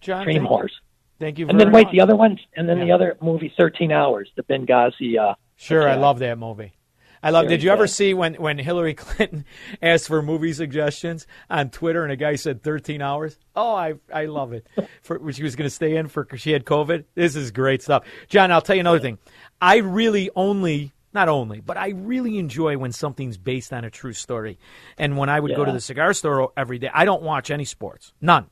John, Dream thank- Horse. Thank you. And then wait, much. the other one, and then the other movie, Thirteen Hours, the Benghazi. Uh, Sure, I love that movie. I love. Very Did you ever see when when Hillary Clinton asked for movie suggestions on Twitter and a guy said 13 hours? Oh, I I love it. For she was going to stay in for she had COVID. This is great stuff. John, I'll tell you another thing. I really only not only, but I really enjoy when something's based on a true story. And when I would go to the cigar store every day, I don't watch any sports, none.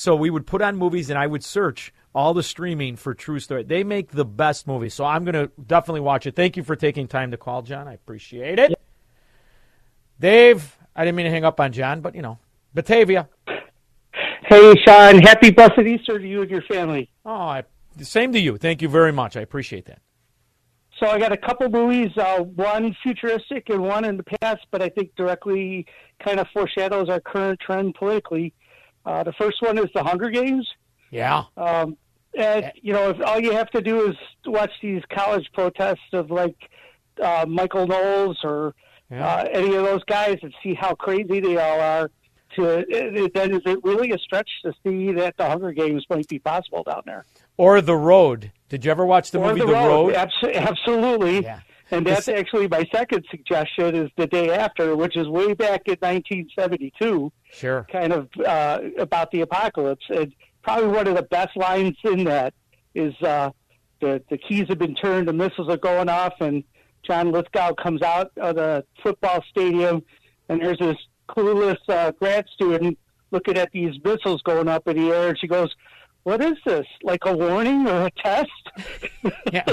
So we would put on movies, and I would search all the streaming for true story. They make the best movies, so I'm going to definitely watch it. Thank you for taking time to call, John. I appreciate it. Dave, I didn't mean to hang up on John, but you know, Batavia. Hey, Sean, happy blessed Easter to you and your family. Oh, I, same to you. Thank you very much. I appreciate that. So I got a couple movies, uh, one futuristic and one in the past, but I think directly kind of foreshadows our current trend politically. Uh, the first one is The Hunger Games. Yeah. Um, and, you know, if all you have to do is watch these college protests of like uh, Michael Knowles or uh, any of those guys and see how crazy they all are. To then is it really a stretch to see that the Hunger Games might be possible down there? Or The Road. Did you ever watch the Or movie the The Road? Abs- absolutely. And that's actually my second suggestion is the day after, which is way back in 1972, Sure. kind of uh, about the apocalypse. And probably one of the best lines in that is uh, the the keys have been turned, the missiles are going off, and John Lithgow comes out of the football stadium, and there's this clueless uh, grad student looking at these missiles going up in the air, and she goes, "What is this? Like a warning or a test?" yeah,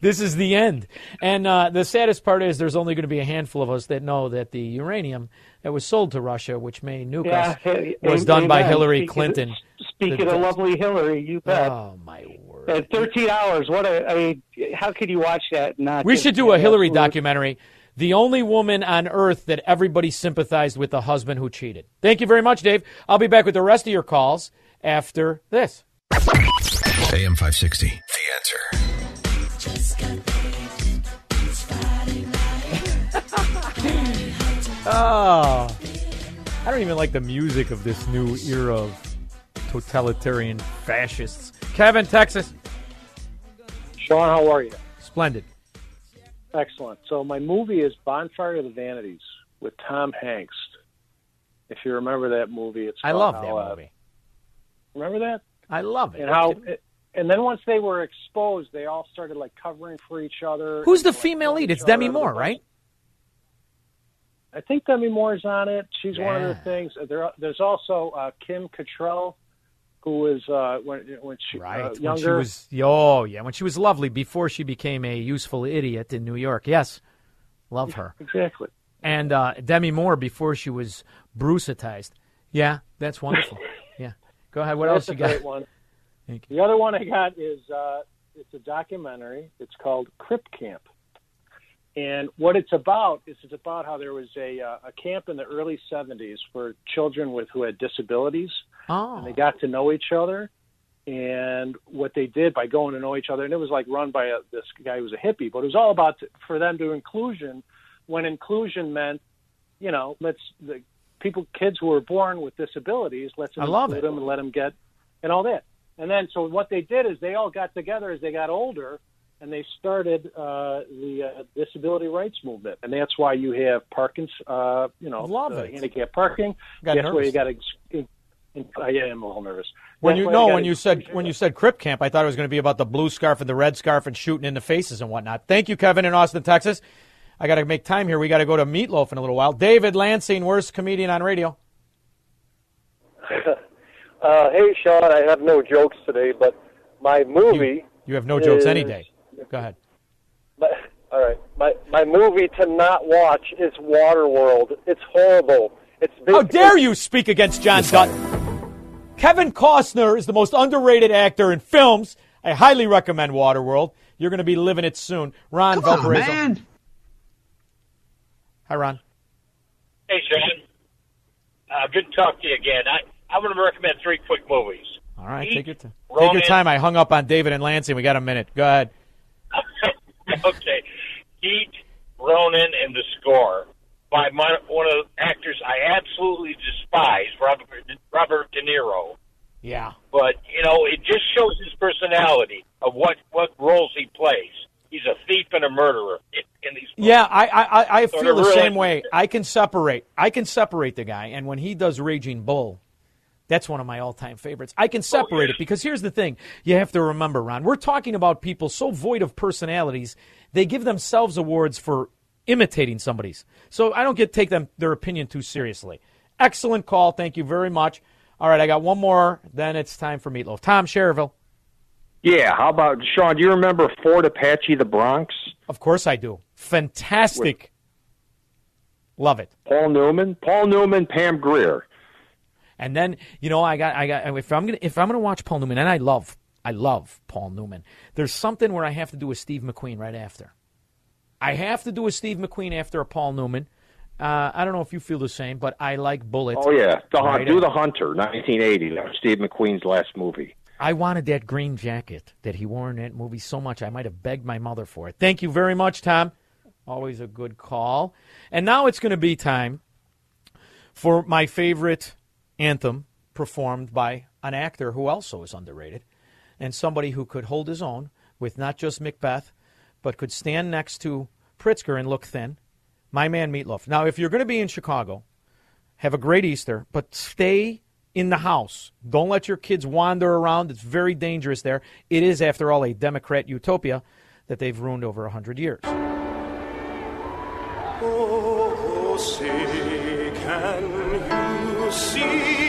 this is the end. And uh, the saddest part is there's only going to be a handful of us that know that the uranium that was sold to Russia, which may nuke Yeah, us, hey, was done by Hillary Speaking of- Clinton. Speaking The- of lovely Hillary, you bet. Oh my word! At 13 hours, what a, I mean, how can you watch that? Not We should do a Hillary absolute- documentary. The only woman on earth that everybody sympathized with the husband who cheated. Thank you very much, Dave. I'll be back with the rest of your calls after this. AM 560. The answer. Oh, I don't even like the music of this new era of totalitarian fascists. Kevin, Texas. Sean, how are you? Splendid. Excellent. So my movie is Bonfire of the Vanities with Tom Hanks. If you remember that movie, it's I love that uh, movie. remember that? I love it. And how, and then once they were exposed, they all started like covering for each other. Who's the like, female lead? It's Demi Moore, right? I think Demi Moore's on it. She's one of the things. There, there's also uh, Kim Cattrall, who was uh, when when she Right. uh, when she was, oh yeah, when she was lovely before she became a useful idiot in New York. Yes, love her. Exactly. And uh, Demi Moore before she was Brucetized. Yeah, that's wonderful. Go ahead. What That's else you got? great one. The other one I got is uh, it's a documentary. It's called Crip Camp, and what it's about is it's about how there was a uh, a camp in the early '70s for children with who had disabilities, Oh. and they got to know each other. And what they did by going to know each other, and it was like run by a, this guy who was a hippie, but it was all about for them to inclusion. When inclusion meant, you know, let's the people, kids who were born with disabilities, let's include them and let them get and all that. And then, so what they did is they all got together as they got older, and they started uh, the uh, disability rights movement, and that's why you have Parkins, uh, you know, Love uh, handicap parking. Got that's nervous. you got to. I am a little nervous. When That's you know, when you said when you said Crip Camp, I thought it was going to be about the blue scarf and the red scarf and shooting in the faces and whatnot. Thank you, Kevin in Austin, Texas. I got to make time here. We got to go to Meatloaf in a little while. David Lansing, worst comedian on radio. Uh, hey, Sean, I have no jokes today, but my movie. You have no jokes any day. Go ahead. My, all right, my my movie to not watch is Waterworld. It's horrible. It's How dare you speak against John Dutton? Kevin Costner is the most underrated actor in films. I highly recommend Waterworld. You're going to be living it soon. Ron Come on, Valparaiso. man. Hi, Ron. Hey, Sean. Uh, good to talk to you again. I, I'm going to recommend three quick movies. All right, take your time. Take your time. I hung up on David and Lansing. We got a minute. Go ahead. okay. Heat, Ronin, and The Score by my, one of the actors I absolutely despise, Robert, Robert De Niro. Yeah. But, you know, it just shows his personality of what, what roles he plays. He's a thief and a murderer in, in these Yeah, I I, I- So feel the really- same way. I can separate. I can separate the guy, and when he does Raging Bull, That's one of my all-time favorites. I can oh, separate it because here's the thing: you have to remember, Ron. We're talking about people so void of personalities, they give themselves awards for imitating somebody's. So I don't get take them their opinion too seriously. Excellent call. Thank you very much. All right, I got one more. Then it's time for Meatloaf. Tom Sherville. Yeah, how about Sean? Do you remember Fort Apache, the Bronx? Of course I do. Fantastic. Love it. Paul Newman, Paul Newman, Pam Grier. And then you know I got I got if I'm gonna if I'm gonna watch Paul Newman and I love I love Paul Newman. There's something where I have to do a Steve McQueen right after. I have to do a Steve McQueen after a Paul Newman. Uh, I don't know if you feel the same, but I like Bullitt. Oh yeah, the right? do the Hunter, 1980. Steve McQueen's last movie. I wanted that green jacket that he wore in that movie so much I might have begged my mother for it. Thank you very much, Tom. Always a good call. And now it's going to be time for my favorite anthem performed by an actor who also is underrated and somebody who could hold his own with not just Macbeth, but could stand next to Pritzker and look thin. My man Meatloaf. Now, if you're going to be in Chicago, have a great Easter, but stay in the house. Don't let your kids wander around. It's very dangerous there. It is, after all, a Democrat utopia that they've ruined over a 100 years. Oh, can you see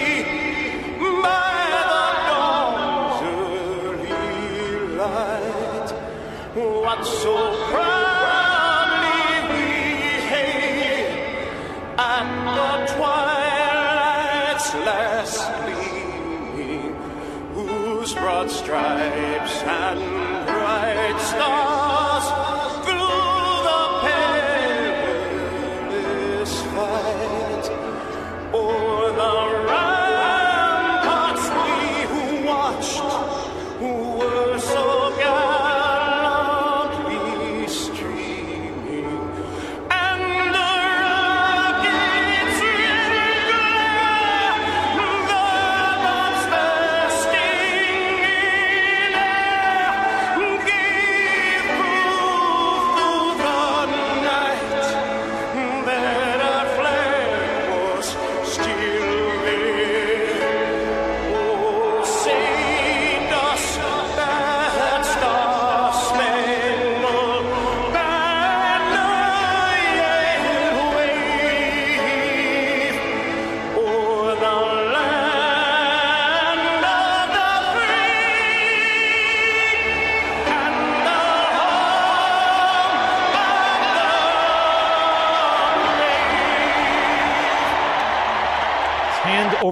broad stripes and bright stars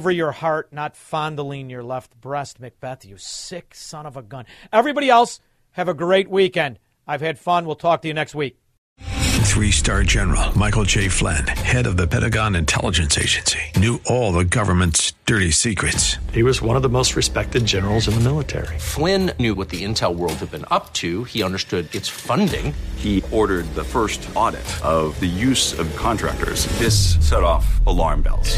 over your heart, not fondling your left breast, Macbeth, you sick son of a gun. Everybody else, have a great weekend. I've had fun. We'll talk to you next week. Three star general Michael J. Flynn, head of the Pentagon Intelligence Agency, knew all the government's dirty secrets. He was one of the most respected generals in the military. Flynn knew what the intel world had been up to. He understood its funding. He ordered the first audit of the use of contractors. This set off alarm bells.